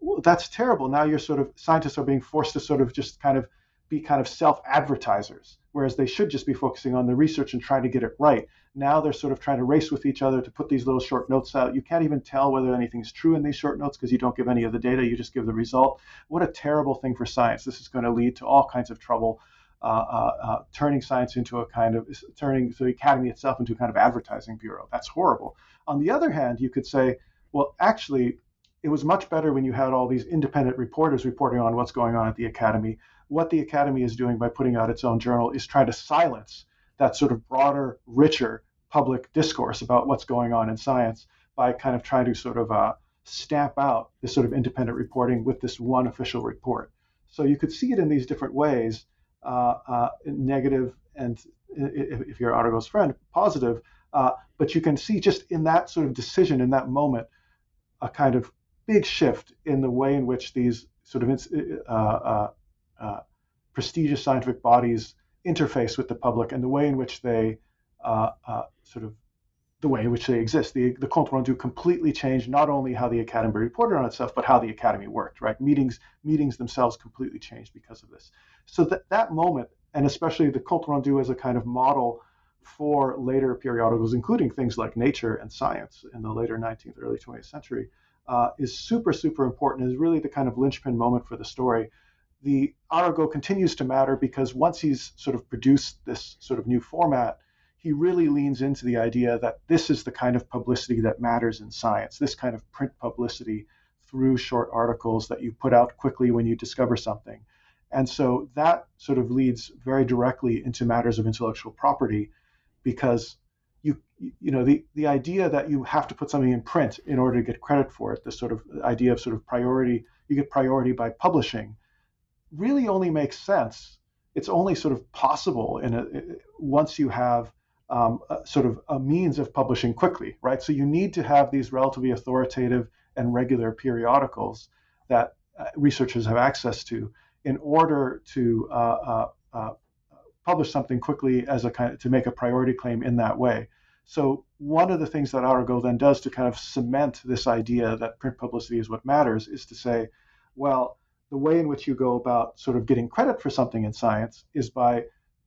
well, that's terrible. Now you're sort of scientists are being forced to sort of just kind of be kind of self advertisers, whereas they should just be focusing on the research and trying to get it right. Now they're sort of trying to race with each other to put these little short notes out. You can't even tell whether anything's true in these short notes because you don't give any of the data, you just give the result. What a terrible thing for science. This is going to lead to all kinds of trouble. Uh, uh, uh, turning science into a kind of turning the academy itself into a kind of advertising bureau. That's horrible. On the other hand, you could say, well, actually, it was much better when you had all these independent reporters reporting on what's going on at the academy. What the academy is doing by putting out its own journal is trying to silence that sort of broader, richer public discourse about what's going on in science by kind of trying to sort of uh, stamp out this sort of independent reporting with this one official report. So you could see it in these different ways uh, uh, negative and if you're Arago's friend, positive. Uh, but you can see just in that sort of decision, in that moment, a kind of big shift in the way in which these sort of uh, uh, uh, prestigious scientific bodies interface with the public and the way in which they sort of the way in which they exist. The, the compte rendu completely changed not only how the academy reported on itself, but how the academy worked. Right? Meetings meetings themselves completely changed because of this. So that that moment, and especially the compte rendu as a kind of model for later periodicals, including things like Nature and Science in the later 19th, early 20th century, uh, is super super important. Is really the kind of linchpin moment for the story. The Arago continues to matter because once he's sort of produced this sort of new format he really leans into the idea that this is the kind of publicity that matters in science, this kind of print publicity through short articles that you put out quickly when you discover something. And so that sort of leads very directly into matters of intellectual property because you you know the the idea that you have to put something in print in order to get credit for it, this sort of idea of sort of priority, you get priority by publishing, really only makes sense. It's only sort of possible in a once you have um, sort of a means of publishing quickly, right? So you need to have these relatively authoritative and regular periodicals that uh, researchers have access to in order to uh, uh, uh, publish something quickly as a kind of, to make a priority claim in that way. So one of the things that Arago then does to kind of cement this idea that print publicity is what matters is to say, well, the way in which you go about sort of getting credit for something in science is by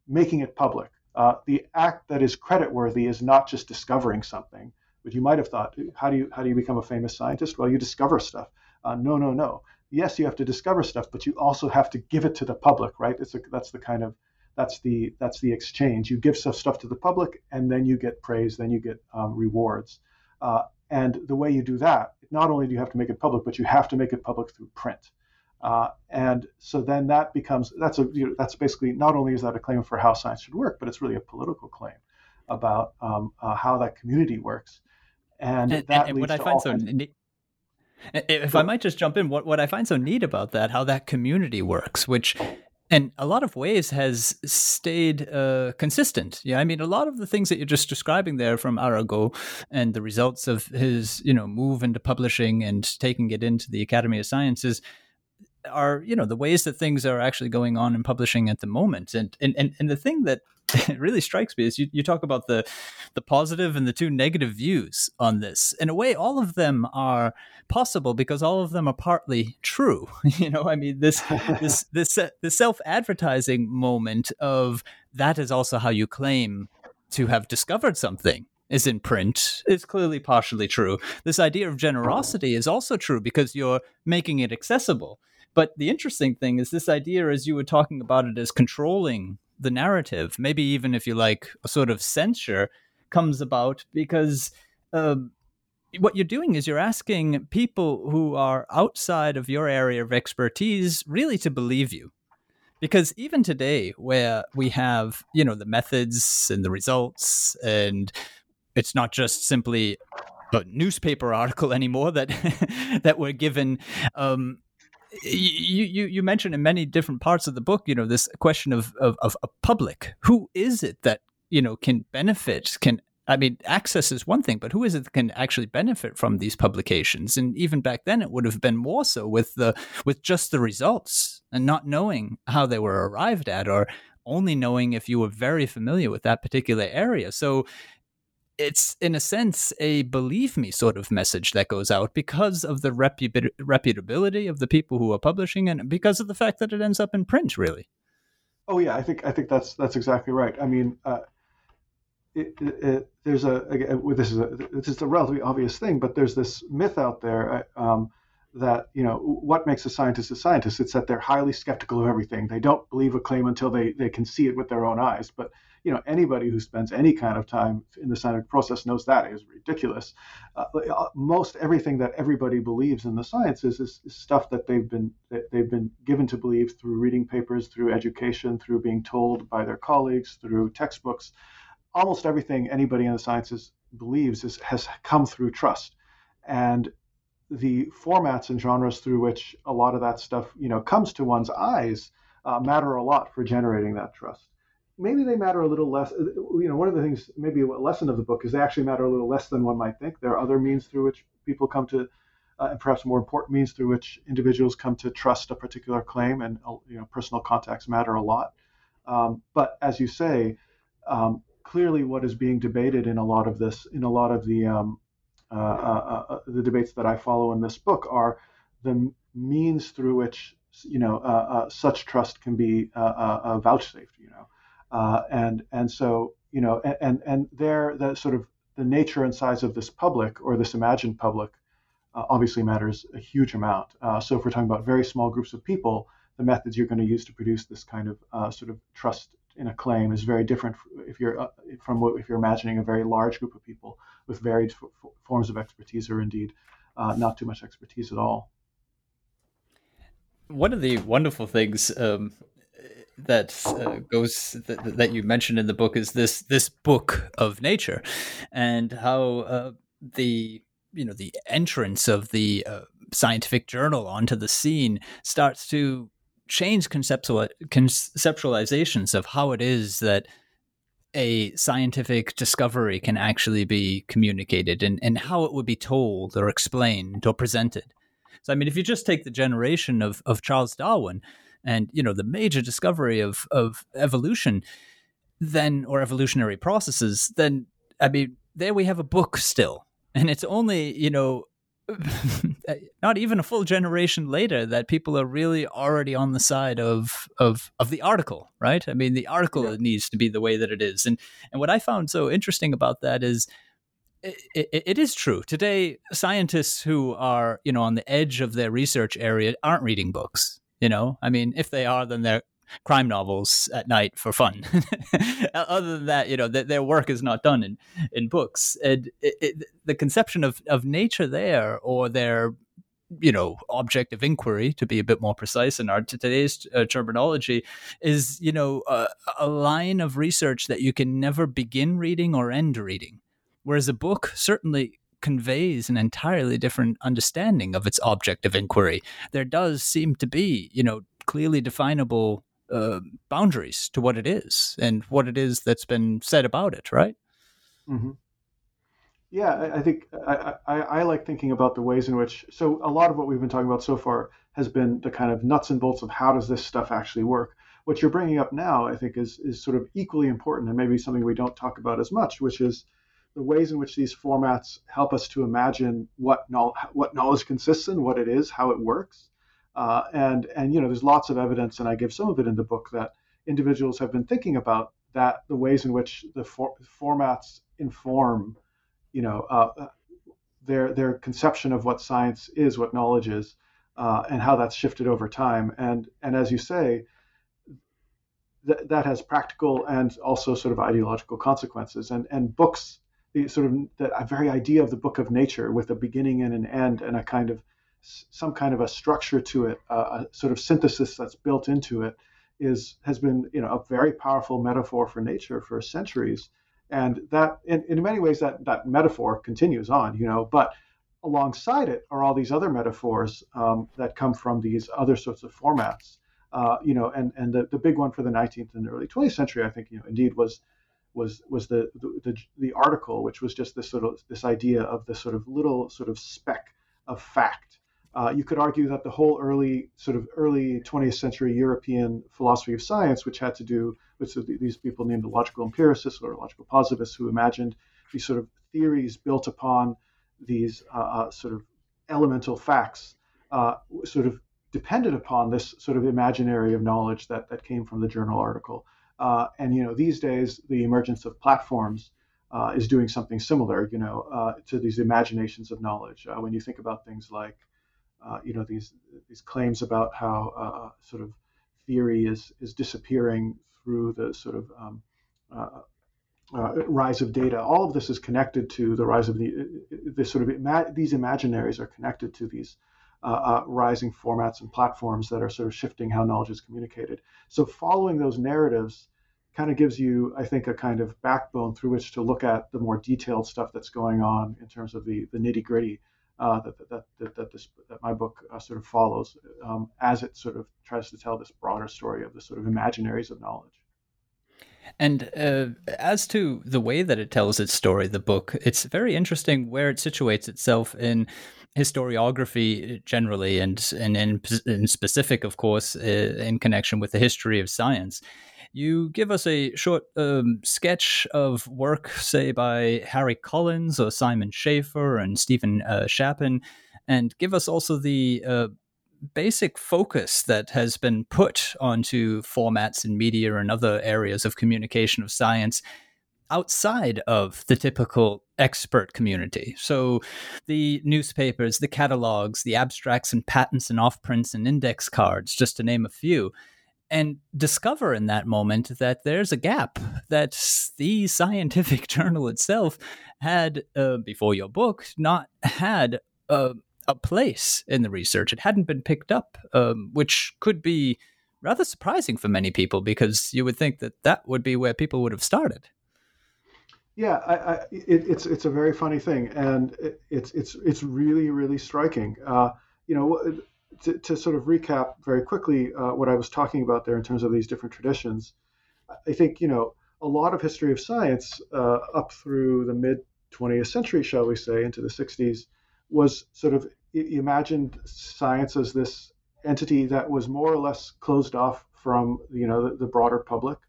making it public uh, the act that is creditworthy is not just discovering something, but you might have thought, how do you how do you become a famous scientist? Well, you discover stuff. Uh, no, no, no. Yes, you have to discover stuff, but you also have to give it to the public, right? It's a, that's the kind of that's the that's the exchange. You give stuff stuff to the public, and then you get praise, then you get um, rewards. Uh, and the way you do that, not only do you have to make it public, but you have to make it public through print. Uh, and so then that becomes that's a you know, that's basically not only is that a claim for how science should work, but it's really a political claim about um, uh, how that community works. And, and, that and what I find so neat, if I might just jump in, what what I find so neat about that, how that community works, which in a lot of ways has stayed uh, consistent. Yeah, I mean, a lot of the things that you're just describing there from Arago and the results of his, you know, move into publishing and taking it into the Academy of Sciences are you know the ways that things are actually going on in publishing at the moment and and and, and the thing that really strikes me is you, you talk about the the positive and the two negative views on this in a way all of them are possible because all of them are partly true you know i mean this this this uh, the self-advertising moment of that is also how you claim to have discovered something is in print is clearly partially true. This idea of generosity is also true because you're making it accessible. But the interesting thing is this idea, as you were talking about it, as controlling the narrative, maybe even if you like a sort of censure, comes about because um, what you're doing is you're asking people who are outside of your area of expertise really to believe you. Because even today, where we have, you know, the methods and the results, and it's not just simply a newspaper article anymore that that we're given um, you, you you mentioned in many different parts of the book, you know, this question of, of of a public. Who is it that you know can benefit? Can I mean, access is one thing, but who is it that can actually benefit from these publications? And even back then, it would have been more so with the with just the results and not knowing how they were arrived at, or only knowing if you were very familiar with that particular area. So it's in a sense a believe me sort of message that goes out because of the reputability of the people who are publishing and because of the fact that it ends up in print really Oh yeah, I think I think that's that's exactly right. I mean, uh, it, it, it, there's a, a, this is a this is a relatively obvious thing, but there's this myth out there uh, um, that you know what makes a scientist a scientist. It's that they're highly skeptical of everything. They don't believe a claim until they they can see it with their own eyes. But you know anybody who spends any kind of time in the scientific process knows that is ridiculous. Uh, uh, most everything that everybody believes in the sciences is, is stuff that they've been that they've been given to believe through reading papers, through education, through being told by their colleagues, through textbooks. Almost everything anybody in the sciences believes is, has come through trust, and the formats and genres through which a lot of that stuff you know comes to one's eyes uh, matter a lot for generating that trust maybe they matter a little less. Uh, you know, one of the things, maybe a lesson of the book is they actually matter a little less than one might think. There are other means through which people come to, uh, and perhaps more important means through which individuals come to trust a particular claim, and uh, you know, personal contacts matter a lot. Um, but as you say, um, clearly, what is being debated in a lot of this, in a lot of the um, uh, uh, uh the debates that I follow in this book, are the means through which you know such trust can be vouchsafed. You know. Uh, and and so you know and and there the sort of the nature and size of this public or this imagined public uh, obviously matters a huge amount. Uh, so if we're talking about very small groups of people, the methods you're going to use to produce this kind of uh, sort of trust in a claim is very different if you're uh, from what if you're imagining a very large group of people with varied f- forms of expertise or indeed uh, not too much expertise at all. One of the wonderful things um, that uh, goes that, that you mentioned in the book is this this book of nature, and how uh, the you know the entrance of the uh, scientific journal onto the scene starts to change conceptual conceptualizations of how it is that a scientific discovery can actually be communicated and, and how it would be told or explained or presented. So, I mean, if you just take the generation of, of Charles Darwin, and you know the major discovery of of evolution then or evolutionary processes then i mean there we have a book still. And it's only you know not even a full generation later that people are really already on the side of of of the article right? I mean the article yeah. needs to be the way that it is. And and what i found so interesting about that is it, it, it is true. Today scientists who are you know on the edge of their research area aren't reading books you know, I mean, if they are, then they're crime novels at night for fun. Other than that, you know, th- their work is not done in, in books. And it, it, the conception of, of nature there or their, you know, object of inquiry, to be a bit more precise in our today's uh, terminology, is, you know, a line of research that you can never begin reading or end reading. Whereas a book certainly conveys an entirely different understanding of its object of inquiry. There does seem to be, you know, clearly definable uh, boundaries to what it is and what it is that's been said about it, right? Mm-hmm. Yeah, I think I, I, I, like thinking about the ways in which. So a lot of what we've been talking about so far has been the kind of nuts and bolts of how does this stuff actually work. What you're bringing up now, I think, is is sort of equally important and maybe something we don't talk about as much, which is the ways in which these formats help us to imagine what what knowledge consists in, what it is, how it works. Uh, and and you know, there's lots of evidence, and I give some of it in the book that individuals have been thinking about that the ways in which the for, formats inform, you know, uh, their their conception of what science is, what knowledge is, uh, and how that's shifted over time. And and as you say, th- that has practical and also sort of ideological consequences. And and books the sort of the very idea of the book of nature with a beginning and an end and a kind of some kind of a structure to it, uh, a sort of synthesis that's built into it, is has been you know a very powerful metaphor for nature for centuries, and that in, in many ways that that metaphor continues on, you know, but alongside it are all these other metaphors um, that come from these other sorts of formats, uh, you know, and and the, the big one for the 19th and early 20th century, I think, you know, indeed was was was the, the the article, which was just this sort of this idea of this sort of little sort of speck of fact. Uh, you could argue that the whole early sort of early 20th century European philosophy of science, which had to do with these people named the logical empiricists or logical positivists, who imagined these sort of theories built upon these uh, uh, sort of elemental facts, uh, sort of depended upon this sort of imaginary of knowledge that that came from the journal article. Uh, and you know, these days the emergence of platforms uh, is doing something similar. You know, uh, to these imaginations of knowledge. Uh, when you think about things like, uh, you know, these these claims about how uh, sort of theory is is disappearing through the sort of um, rise of data. All of this is connected to the rise of the this sort of ima- these imaginaries are connected to these rising formats and platforms that are sort of shifting how knowledge is communicated. So following those narratives kind of gives you, I think, a kind of backbone through which to look at the more detailed stuff that's going on in terms of the, the nitty gritty uh, that, that, that, that, this, that my book uh, sort of follows um, as it sort of tries to tell this broader story of the sort of imaginaries of knowledge. And uh, as to the way that it tells its story, the book, it's very interesting where it situates itself in historiography generally, and and in, in specific, of course, uh, in connection with the history of science. You give us a short um, sketch of work, say by Harry Collins or Simon Schaffer and Steven uh, Shapin, and give us also the uh, basic focus that has been put onto formats in media and other areas of communication of science outside of the typical expert community. So the newspapers, the catalogs, the abstracts and patents and offprints and index cards, just to name a few. And discover in that moment that there's a gap that the scientific journal itself had, uh, before your book, not had a, a, place in the research. It hadn't been picked up, um, which could be rather surprising for many people because you would think that that would be where people would have started. Yeah, I, I, it, it's it's a very funny thing, and it, it's it's it's really really striking. Uh, you know, to, to, sort of recap very quickly uh, what I was talking about there in terms of these different traditions, I think you know a lot of history of science uh, up through the mid 20th century, shall we say, into the 60s, was sort of imagined science as this entity that was more or less closed off from you know the, the broader public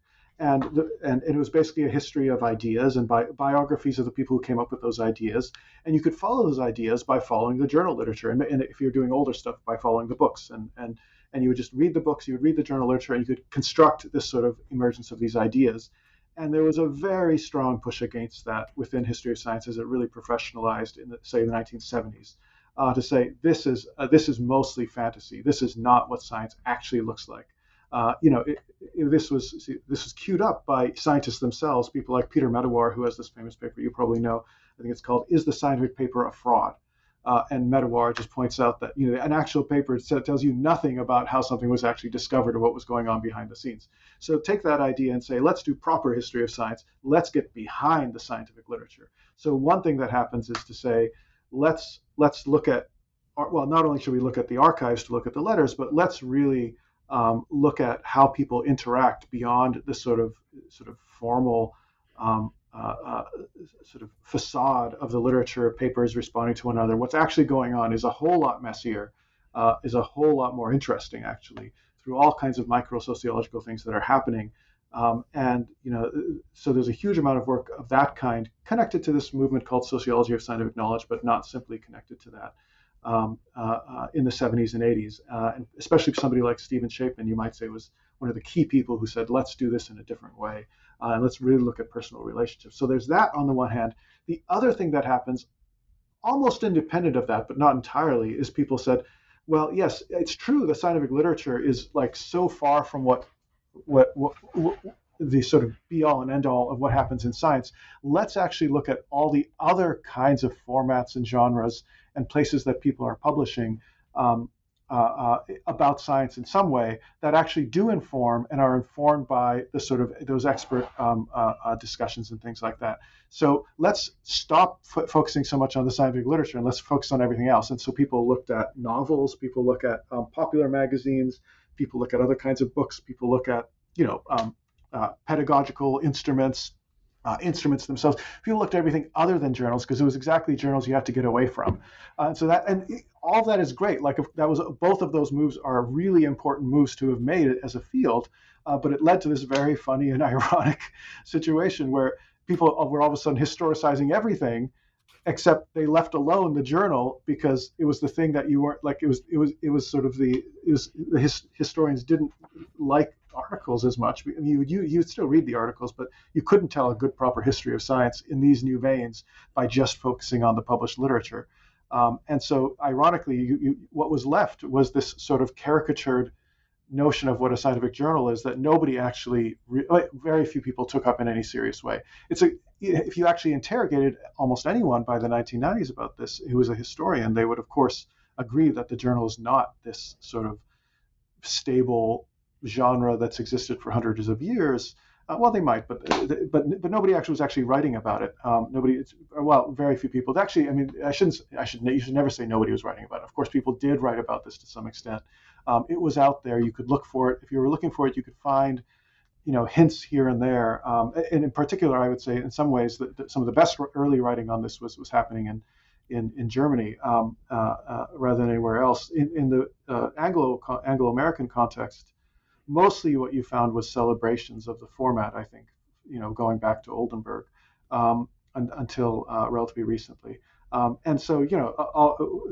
and, the, and, it was basically a history of ideas and bi- biographies of the people who came up with those ideas. And you could follow those ideas by following the journal literature, and, and if you're doing older stuff, by following the books. And, and, and you would just read the books, you would read the journal literature, and you could construct this sort of emergence of these ideas. And there was a very strong push against that within history of science as it really professionalized in, the, say, the 1970s. Uh, to say this is uh, this is mostly fantasy. This is not what science actually looks like. Uh, you know, it, it, this was this was queued up by scientists themselves, people like Peter Medawar, who has this famous paper you probably know. I think it's called "Is the Scientific Paper a Fraud?" Uh, and Medawar just points out that you know an actual paper tells you nothing about how something was actually discovered or what was going on behind the scenes. So take that idea and say, let's do proper history of science. Let's get behind the scientific literature. So one thing that happens is to say, let's let's look at well, not only should we look at the archives to look at the letters, but let's really um, look at how people interact beyond the sort of sort of formal um, uh, uh, sort of facade of the literature of papers responding to one another. What's actually going on is a whole lot messier, uh, is a whole lot more interesting actually through all kinds of micro sociological things that are happening. Um, and you know, so there's a huge amount of work of that kind connected to this movement called sociology of scientific knowledge, but not simply connected to that um, uh, uh, in the 70s and 80s, uh, and especially somebody like Steven Shapin, you might say was one of the key people who said, let's do this in a different way, uh, and let's really look at personal relationships. So there's that on the one hand. The other thing that happens, almost independent of that, but not entirely, is people said, well, yes, it's true. The scientific literature is like so far from what what, what, what the sort of be all and end all of what happens in science. Let's actually look at all the other kinds of formats and genres and places that people are publishing um, uh, uh, about science in some way that actually do inform and are informed by the sort of those expert um, uh, uh discussions and things like that. So let's stop f- focusing so much on the scientific literature and let's focus on everything else. And so people looked at novels, people look at um, popular magazines, people look at other kinds of books, people look at you know um, uh, pedagogical instruments, uh, instruments themselves. People looked at everything other than journals because it was exactly journals you have to get away from. Uh, so that and all that is great. Like that was both of those moves are really important moves to have made as a field. Uh, but it led to this very funny and ironic situation where people were all of a sudden historicizing everything except they left alone the journal because it was the thing that you weren't like it was it was it was sort of the it was the his, historians didn't like articles as much. I mean, you you you'd still read the articles, but you couldn't tell a good proper history of science in these new veins by just focusing on the published literature. Um, and so, ironically, you, you, what was left was this sort of caricatured notion of what a scientific journal is that nobody actually, re- very few people took up in any serious way. It's a if you actually interrogated almost anyone by the 1990s about this who was a historian, they would of course agree that the journal is not this sort of stable genre that's existed for hundreds of years. Uh, well, they might, but but but nobody actually was actually writing about it. Um, nobody, well, very few people. Actually, I mean, I shouldn't. I should. You should never say nobody was writing about it. Of course, people did write about this to some extent. Um, it was out there. You could look for it. If you were looking for it, you could find, you know, hints here and there. Um, and in particular, I would say, in some ways, that, that, some of the best early writing on this was was happening in in, in Germany um, uh, uh, rather than anywhere else. In, in the uh, Anglo Anglo American context mostly what you found was celebrations of the format, I think, you know, going back to Oldenburg um, un- until uh, relatively recently. Um, and so, you know, all,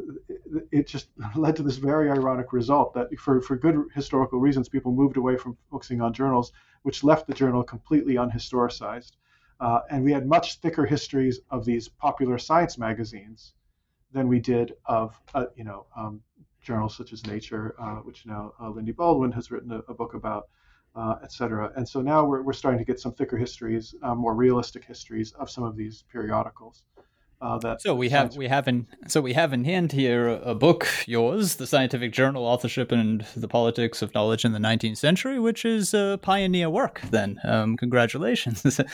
it just led to this very ironic result that for, for good historical reasons, people moved away from focusing on journals, which left the journal completely unhistoricized. Uh, and we had much thicker histories of these popular science magazines than we did of, uh, you know, um, journals such as Nature, uh, which now uh, Melinda Baldwin has written a, a book about, uh, et cetera. And so now we're, we're starting to get some thicker histories, uh, more realistic histories of some of these periodicals. Uh, that so we have we have in so we have in hand here a book yours, the Scientific Journal Authorship and the Politics of Knowledge in the 19th Century, which is a pioneer work. Then, um, congratulations.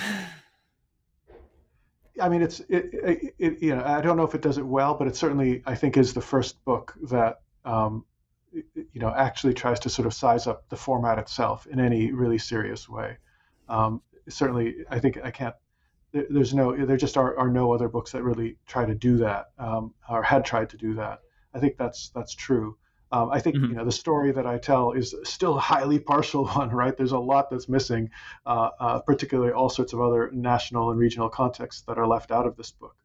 I mean, it's it, it, it, you know I don't know if it does it well, but it certainly I think is the first book that um, you know, actually tries to sort of size up the format itself in any really serious way. Um, certainly, I think I can't. there's no, there just are, are no other books that really try to do that um, or had tried to do that. I think that's that's true. Um, I think mm-hmm. you know the story that I tell is still a highly partial one, right? There's a lot that's missing, uh, uh, particularly all sorts of other national and regional contexts that are left out of this book.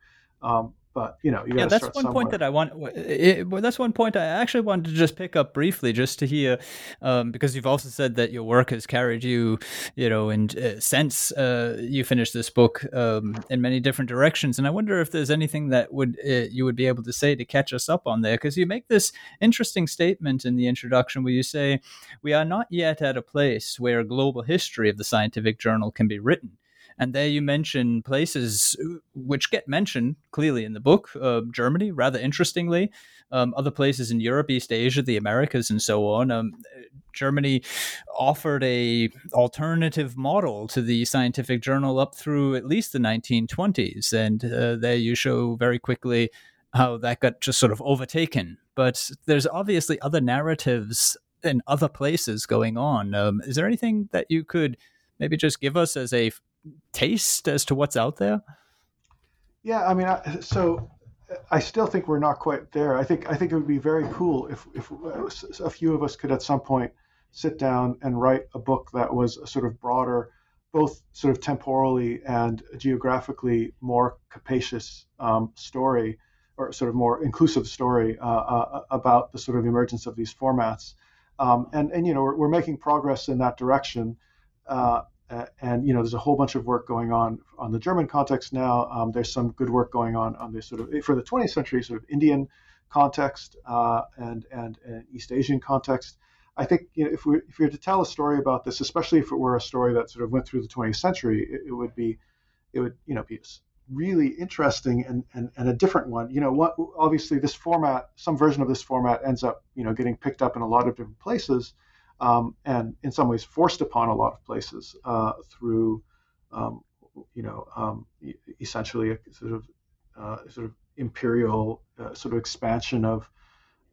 Um, but you know, you yeah, that's one somewhere. point that I want. It, well, that's one point I actually wanted to just pick up briefly, just to hear, um, because you've also said that your work has carried you, you know, and uh, since uh, you finished this book um, in many different directions. And I wonder if there's anything that would uh, you would be able to say to catch us up on there, because you make this interesting statement in the introduction where you say, "We are not yet at a place where a global history of the scientific journal can be written." And there you mention places uh, which get mentioned clearly in the book uh, Germany, rather interestingly, um, other places in Europe, East Asia, the Americas, and so on. Um, Germany offered a alternative model to the scientific journal up through at least the 1920s, and uh, there you show very quickly how that got just sort of overtaken. But there's obviously other narratives in other places going on. Um, is there anything that you could maybe just give us as a taste as to what's out there? Yeah, I mean, I, so I still think we're not quite there. I think I think it would be very cool if if a few of us could at some point sit down and write a book that was a sort of broader, both sort of temporally and geographically more capacious um, story, or sort of more inclusive story uh, uh, about the sort of emergence of these formats. Um, and and you know we're, we're making progress in that direction. Uh, uh, and you know, there's a whole bunch of work going on on the German context now. Um, there's some good work going on on this sort of for the 20th century sort of Indian context uh, and, and and East Asian context. I think you know, if we if we were to tell a story about this, especially if it were a story that sort of went through the 20th century, it, it would be it would you know be really interesting and, and, and a different one. You know, what obviously this format, some version of this format ends up you know getting picked up in a lot of different places um, and in some ways forced upon a lot of places uh, through, um, you know, um, essentially a sort of uh, sort of imperial uh, sort of expansion of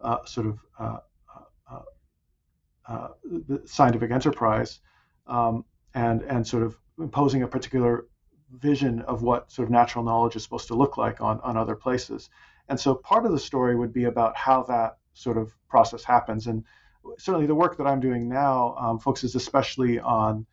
uh, sort of uh, uh, the scientific enterprise, um, and and sort of imposing a particular vision of what sort of natural knowledge is supposed to look like on on other places. And so part of the story would be about how that sort of process happens and certainly the work that I'm doing now um, focuses especially on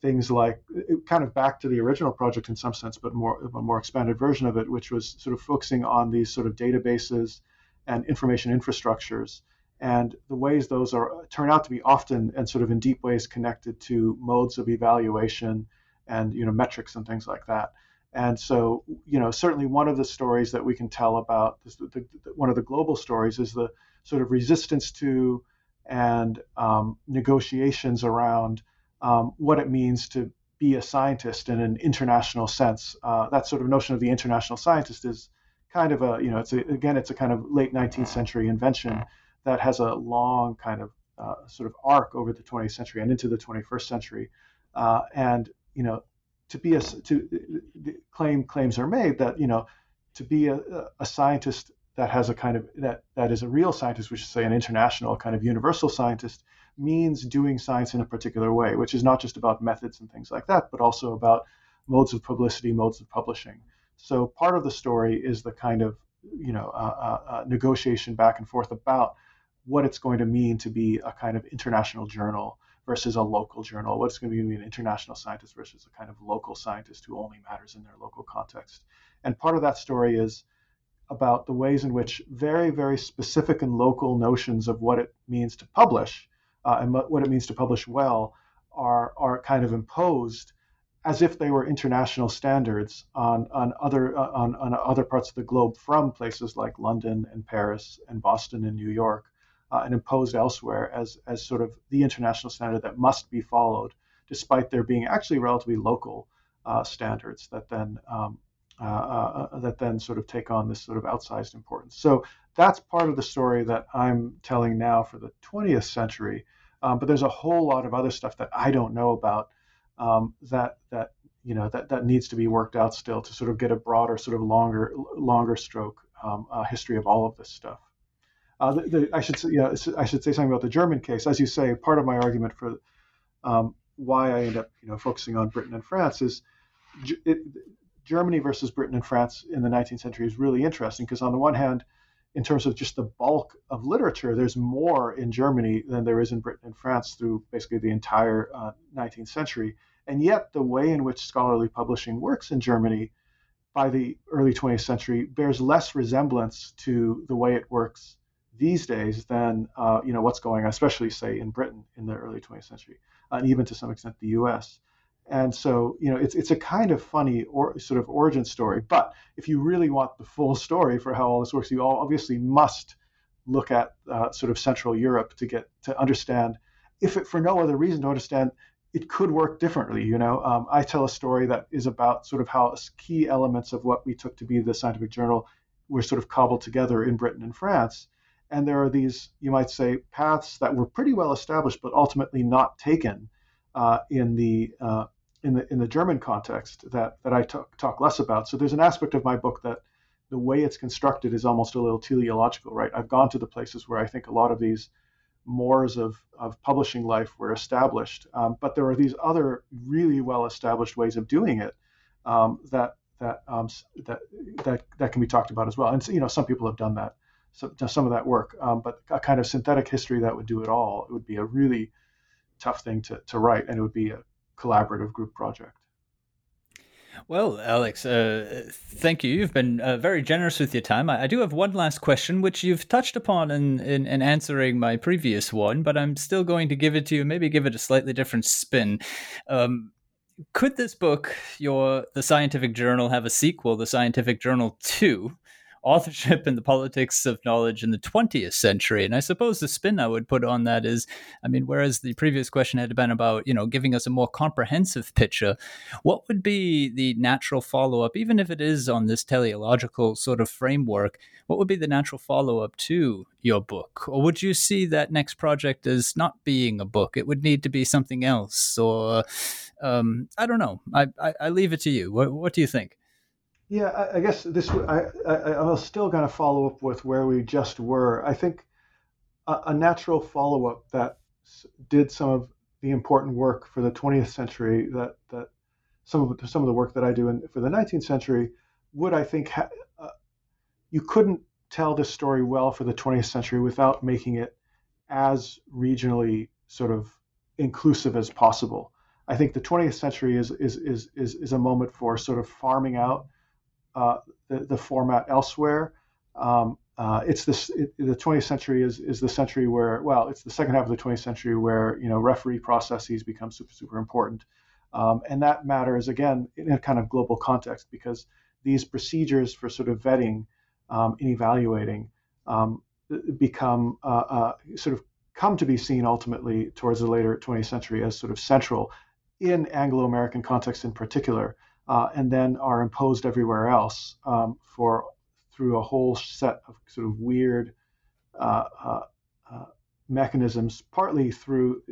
things like kind of back to the original project in some sense, but more a more expanded version of it, which was sort of focusing on these sort of databases and information infrastructures and the ways those are turn out to be often and sort of in deep ways connected to modes of evaluation and you know metrics and things like that. And so, you know, certainly one of the stories that we can tell about this, the, the, one of the global stories is the sort of resistance to and um, negotiations around um, what it means to be a scientist in an international sense. Uh, that sort of notion of the international scientist is kind of a, you know, it's a, again, it's a kind of late 19th century invention that has a long kind of uh, sort of arc over the 20th century and into the 21st century. Uh, and you know, to be a to claim claims are made that you know to be a, a scientist that has a kind of that that is a real scientist, which is say an international kind of universal scientist, means doing science in a particular way, which is not just about methods and things like that, but also about modes of publicity, modes of publishing. So part of the story is the kind of you know uh, uh, uh negotiation back and forth about what it's going to mean to be a kind of international journal versus a local journal? What's going to be an international scientist versus a kind of local scientist who only matters in their local context? And part of that story is about the ways in which very, very specific and local notions of what it means to publish uh, and what it means to publish well are, are kind of imposed as if they were international standards on, on, other, uh, on, on other parts of the globe from places like London and Paris and Boston and New York uh, and imposed elsewhere as, as sort of the international standard that must be followed, despite there being actually relatively local uh, standards that then um, that then sort of take on this sort of outsized importance. So that's part of the story that I'm telling now for the 20th century. Um, but there's a whole lot of other stuff that I don't know about um, that that you know that that needs to be worked out still to sort of get a broader, sort of longer longer stroke um, uh, history of all of this stuff. Uh, the, the, I should say, yeah, I should say something about the German case. As you say, part of my argument for um, why I end up, you know, focusing on Britain and France is it, Germany versus Britain and France in the 19th century is really interesting because on the one hand, in terms of just the bulk of literature, there's more in Germany than there is in Britain and France through basically the entire uh, 19th century. And yet, the way in which scholarly publishing works in Germany by the early 20th century bears less resemblance to the way it works these days than uh, you know what's going on, especially say in Britain in the early 20th century, and even to some extent the U.S. And so you know it's it's a kind of funny or sort of origin story. But if you really want the full story for how all this works, you all obviously must look at uh, sort of Central Europe to get to understand, if it for no other reason to understand. It could work differently, you know. Um, I tell a story that is about sort of how key elements of what we took to be the scientific journal were sort of cobbled together in Britain and France, and there are these, you might say, paths that were pretty well established, but ultimately not taken in the uh, in the in the German context that that I talk, talk less about. So there's an aspect of my book that the way it's constructed is almost a little teleological, right? I've gone to the places where I think a lot of these mores of, of publishing life were established, um, but there are these other really well established ways of doing it um, that that um, that that that can be talked about as well. And you know, some people have done that some, some of that work. Um, but a kind of synthetic history that would do it all, it would be a really tough thing to, to write, and it would be a collaborative group project. Well, Alex, uh, thank you. You've been uh, very generous with your time. I, I, do have one last question, which you've touched upon in, in, in, answering my previous one, but I'm still going to give it to you, maybe give it a slightly different spin. Um, could this book, your the Scientific Journal, have a sequel, the Scientific Journal 2? Authorship and the politics of knowledge in the 20th century. And I suppose the spin I would put on that is, I mean, whereas the previous question had been about, you know, giving us a more comprehensive picture, what would be the natural follow up, even if it is on this teleological sort of framework, what would be the natural follow up to your book? Or would you see that next project as not being a book? It would need to be something else, or um, I don't know. I, I, I leave it to you. What, what do you think? Yeah, I, I guess this. I, I, was still going to follow up with where we just were. I think a, a natural follow up that did some of the important work for the 20th century that that some of some of the work that I do in, for the 19th century would I think ha, uh, you couldn't tell this story well for the 20th century without making it as regionally sort of inclusive as possible. I think the 20th century is is is is, is a moment for sort of farming out uh, the, the format elsewhere. Um, uh, it's this it, the 20th century is is the century where well it's the second half of the 20th century where you know referee processes become super super important um, and that matters again in a kind of global context because these procedures for sort of vetting um, and evaluating um, become uh, uh, sort of come to be seen ultimately towards the later 20th century as sort of central in Anglo-American context in particular, uh, and then are imposed everywhere else um, for through a whole set of sort of weird uh, uh, uh, mechanisms, partly through,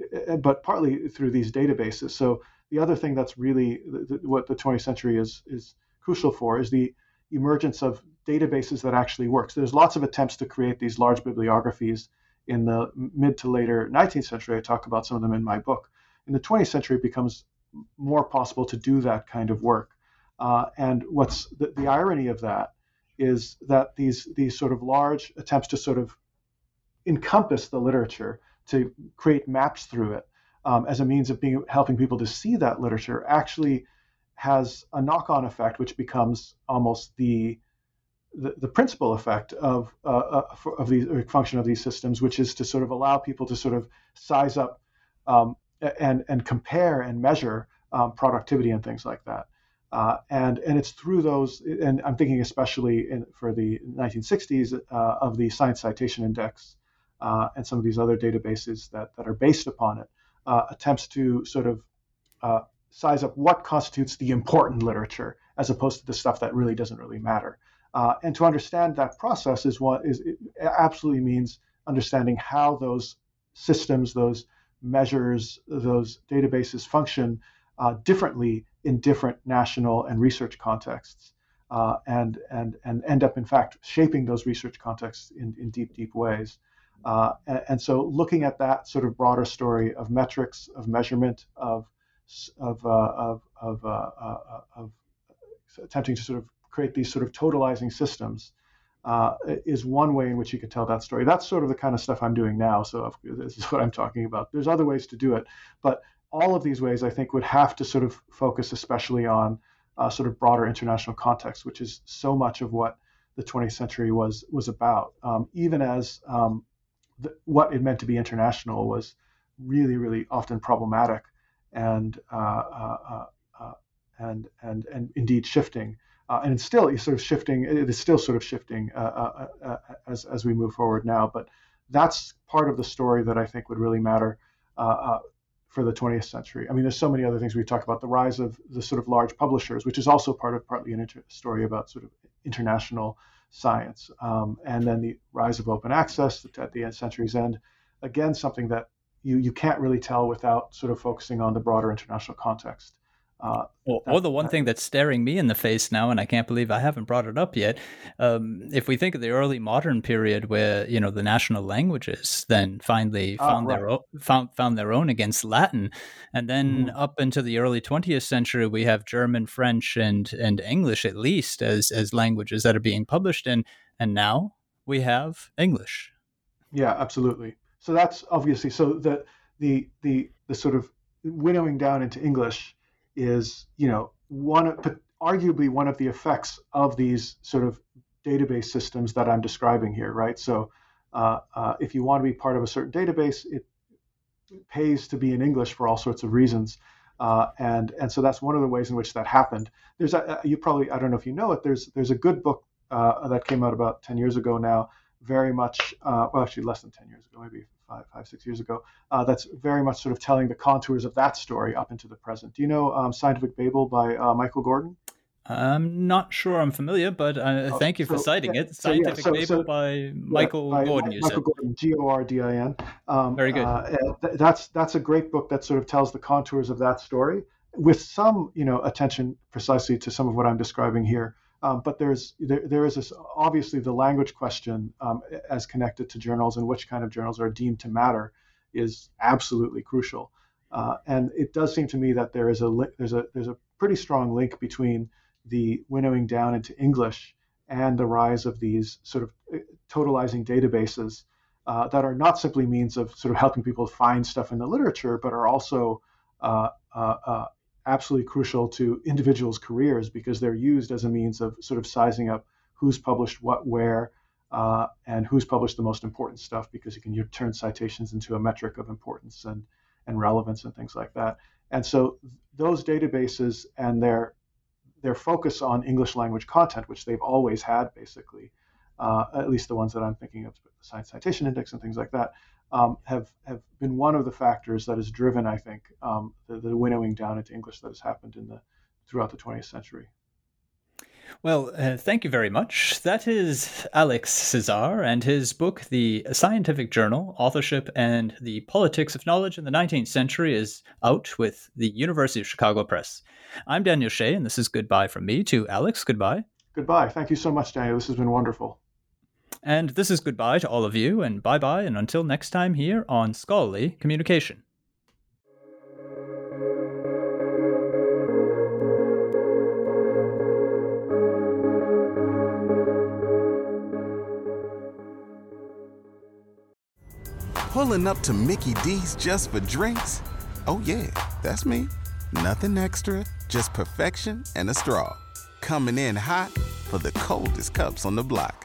but partly through these databases. So the other thing that's really what the 20th century is is crucial for is the emergence of databases that actually works. There's lots of attempts to create these large bibliographies in the mid to later 19th century. I talk about some of them in my book. In the 20th century, it becomes more possible to do that kind of work. Uh, and what's the, the, irony of that is that these these sort of large attempts to sort of encompass the literature, to create maps through it, um, as a means of being helping people to see that literature, actually has a knock-on effect, which becomes almost the the, the principal effect of uh, uh of the function of these systems, which is to sort of allow people to sort of size up um, and and compare and measure um, productivity and things like that. Uh, and and it's through those, and I'm thinking especially in, for the 1960s uh, of the Science Citation Index uh, and some of these other databases that that are based upon it, uh, attempts to sort of uh, size up what constitutes the important literature as opposed to the stuff that really doesn't really matter. Uh, and to understand that process is what is absolutely means understanding how those systems, those measures, those databases function uh, differently in different national and research contexts, uh, and and and end up in fact shaping those research contexts in, in deep deep ways. Uh, and, and, so looking at that sort of broader story of metrics, of measurement, of of uh, of of, uh, uh, of attempting to sort of create these sort of totalizing systems uh, is one way in which you could tell that story. That's sort of the kind of stuff I'm doing now. So this is what I'm talking about. There's other ways to do it, but all of these ways I think would have to sort of focus especially on uh, sort of broader international context, which is so much of what the 20th century was was about. Um, even as um, the, what it meant to be international was really, really often problematic and uh, uh, uh, uh and and and indeed shifting uh, and it's still sort of shifting. It is still sort of shifting uh, uh, uh, as as we move forward now. But that's part of the story that I think would really matter uh, for the 20th century. I mean, there's so many other things we talk about. The rise of the sort of large publishers, which is also part of partly an inter- story about sort of international science, um, and then the rise of open access at the end of century's end. Again, something that you you can't really tell without sort of focusing on the broader international context. Uh, or, or, the one thing that's staring me in the face now, and I can't believe I haven't brought it up yet. Um, if we think of the early modern period, where you know the national languages then finally ah, found right. their own, found found their own against Latin, and then mm-hmm. up into the early 20th century, we have German, French, and and English at least as as languages that are being published in, and now we have English. Yeah, absolutely. So that's obviously so the the the the sort of winnowing down into English is you know one arguably one of the effects of these sort of database systems that I'm describing here, right? So uh, uh, if you want to be part of a certain database, it pays to be in English for all sorts of reasons. Uh, and and so that's one of the ways in which that happened. There's a, you probably I don't know if you know it. There's there's a good book uh, that came out about ten years ago now, very much uh, well actually less than ten years ago, maybe five, five, six years ago. Uh, that's very much sort of telling the contours of that story up into the present. Do you know um, Scientific Babel by uh, Michael Gordin? I'm not sure I'm familiar, but uh, oh, thank you for citing yeah, it. Scientific so, yeah, so, Babel by Michael by Gordin. You Michael said. Gordin, G O R D I N. Um, Very good. Uh, th- that's that's a great book that sort of tells the contours of that story with some, you know, attention precisely to some of what I'm describing here. Um, but there's there, there is this obviously the language question um, as connected to journals and which kind of journals are deemed to matter is absolutely crucial. Uh, and it does seem to me that there is a li- there's a there's a pretty strong link between the winnowing down into English and the rise of these sort of uh, totalizing databases uh, that are not simply means of sort of helping people find stuff in the literature, but are also uh, uh, uh, absolutely crucial to individuals' careers because they're used as a means of sort of sizing up who's published what where uh, and who's published the most important stuff because you can you turn citations into a metric of importance and, and relevance and things like that. And so those databases and their their focus on English language content, which they've always had basically, uh, at least the ones that I'm thinking of, the Science Citation Index and things like that, um, have have been one of the factors that has driven, I think, um, the, the winnowing down into English that has happened in the throughout the 20th century. Well, uh, thank you very much. That is Alex Csiszar and his book, The Scientific Journal Authorship and the Politics of Knowledge in the 19th Century, is out with the University of Chicago Press. I'm Daniel Shea, and this is goodbye from me to Alex. Goodbye. Goodbye. Thank you so much, Daniel. This has been wonderful. And this is goodbye to all of you, and bye bye, and until next time here on Scholarly Communication. Pulling up to Mickey D's just for drinks? Oh, yeah, that's me. Nothing extra, just perfection and a straw. Coming in hot for the coldest cups on the block.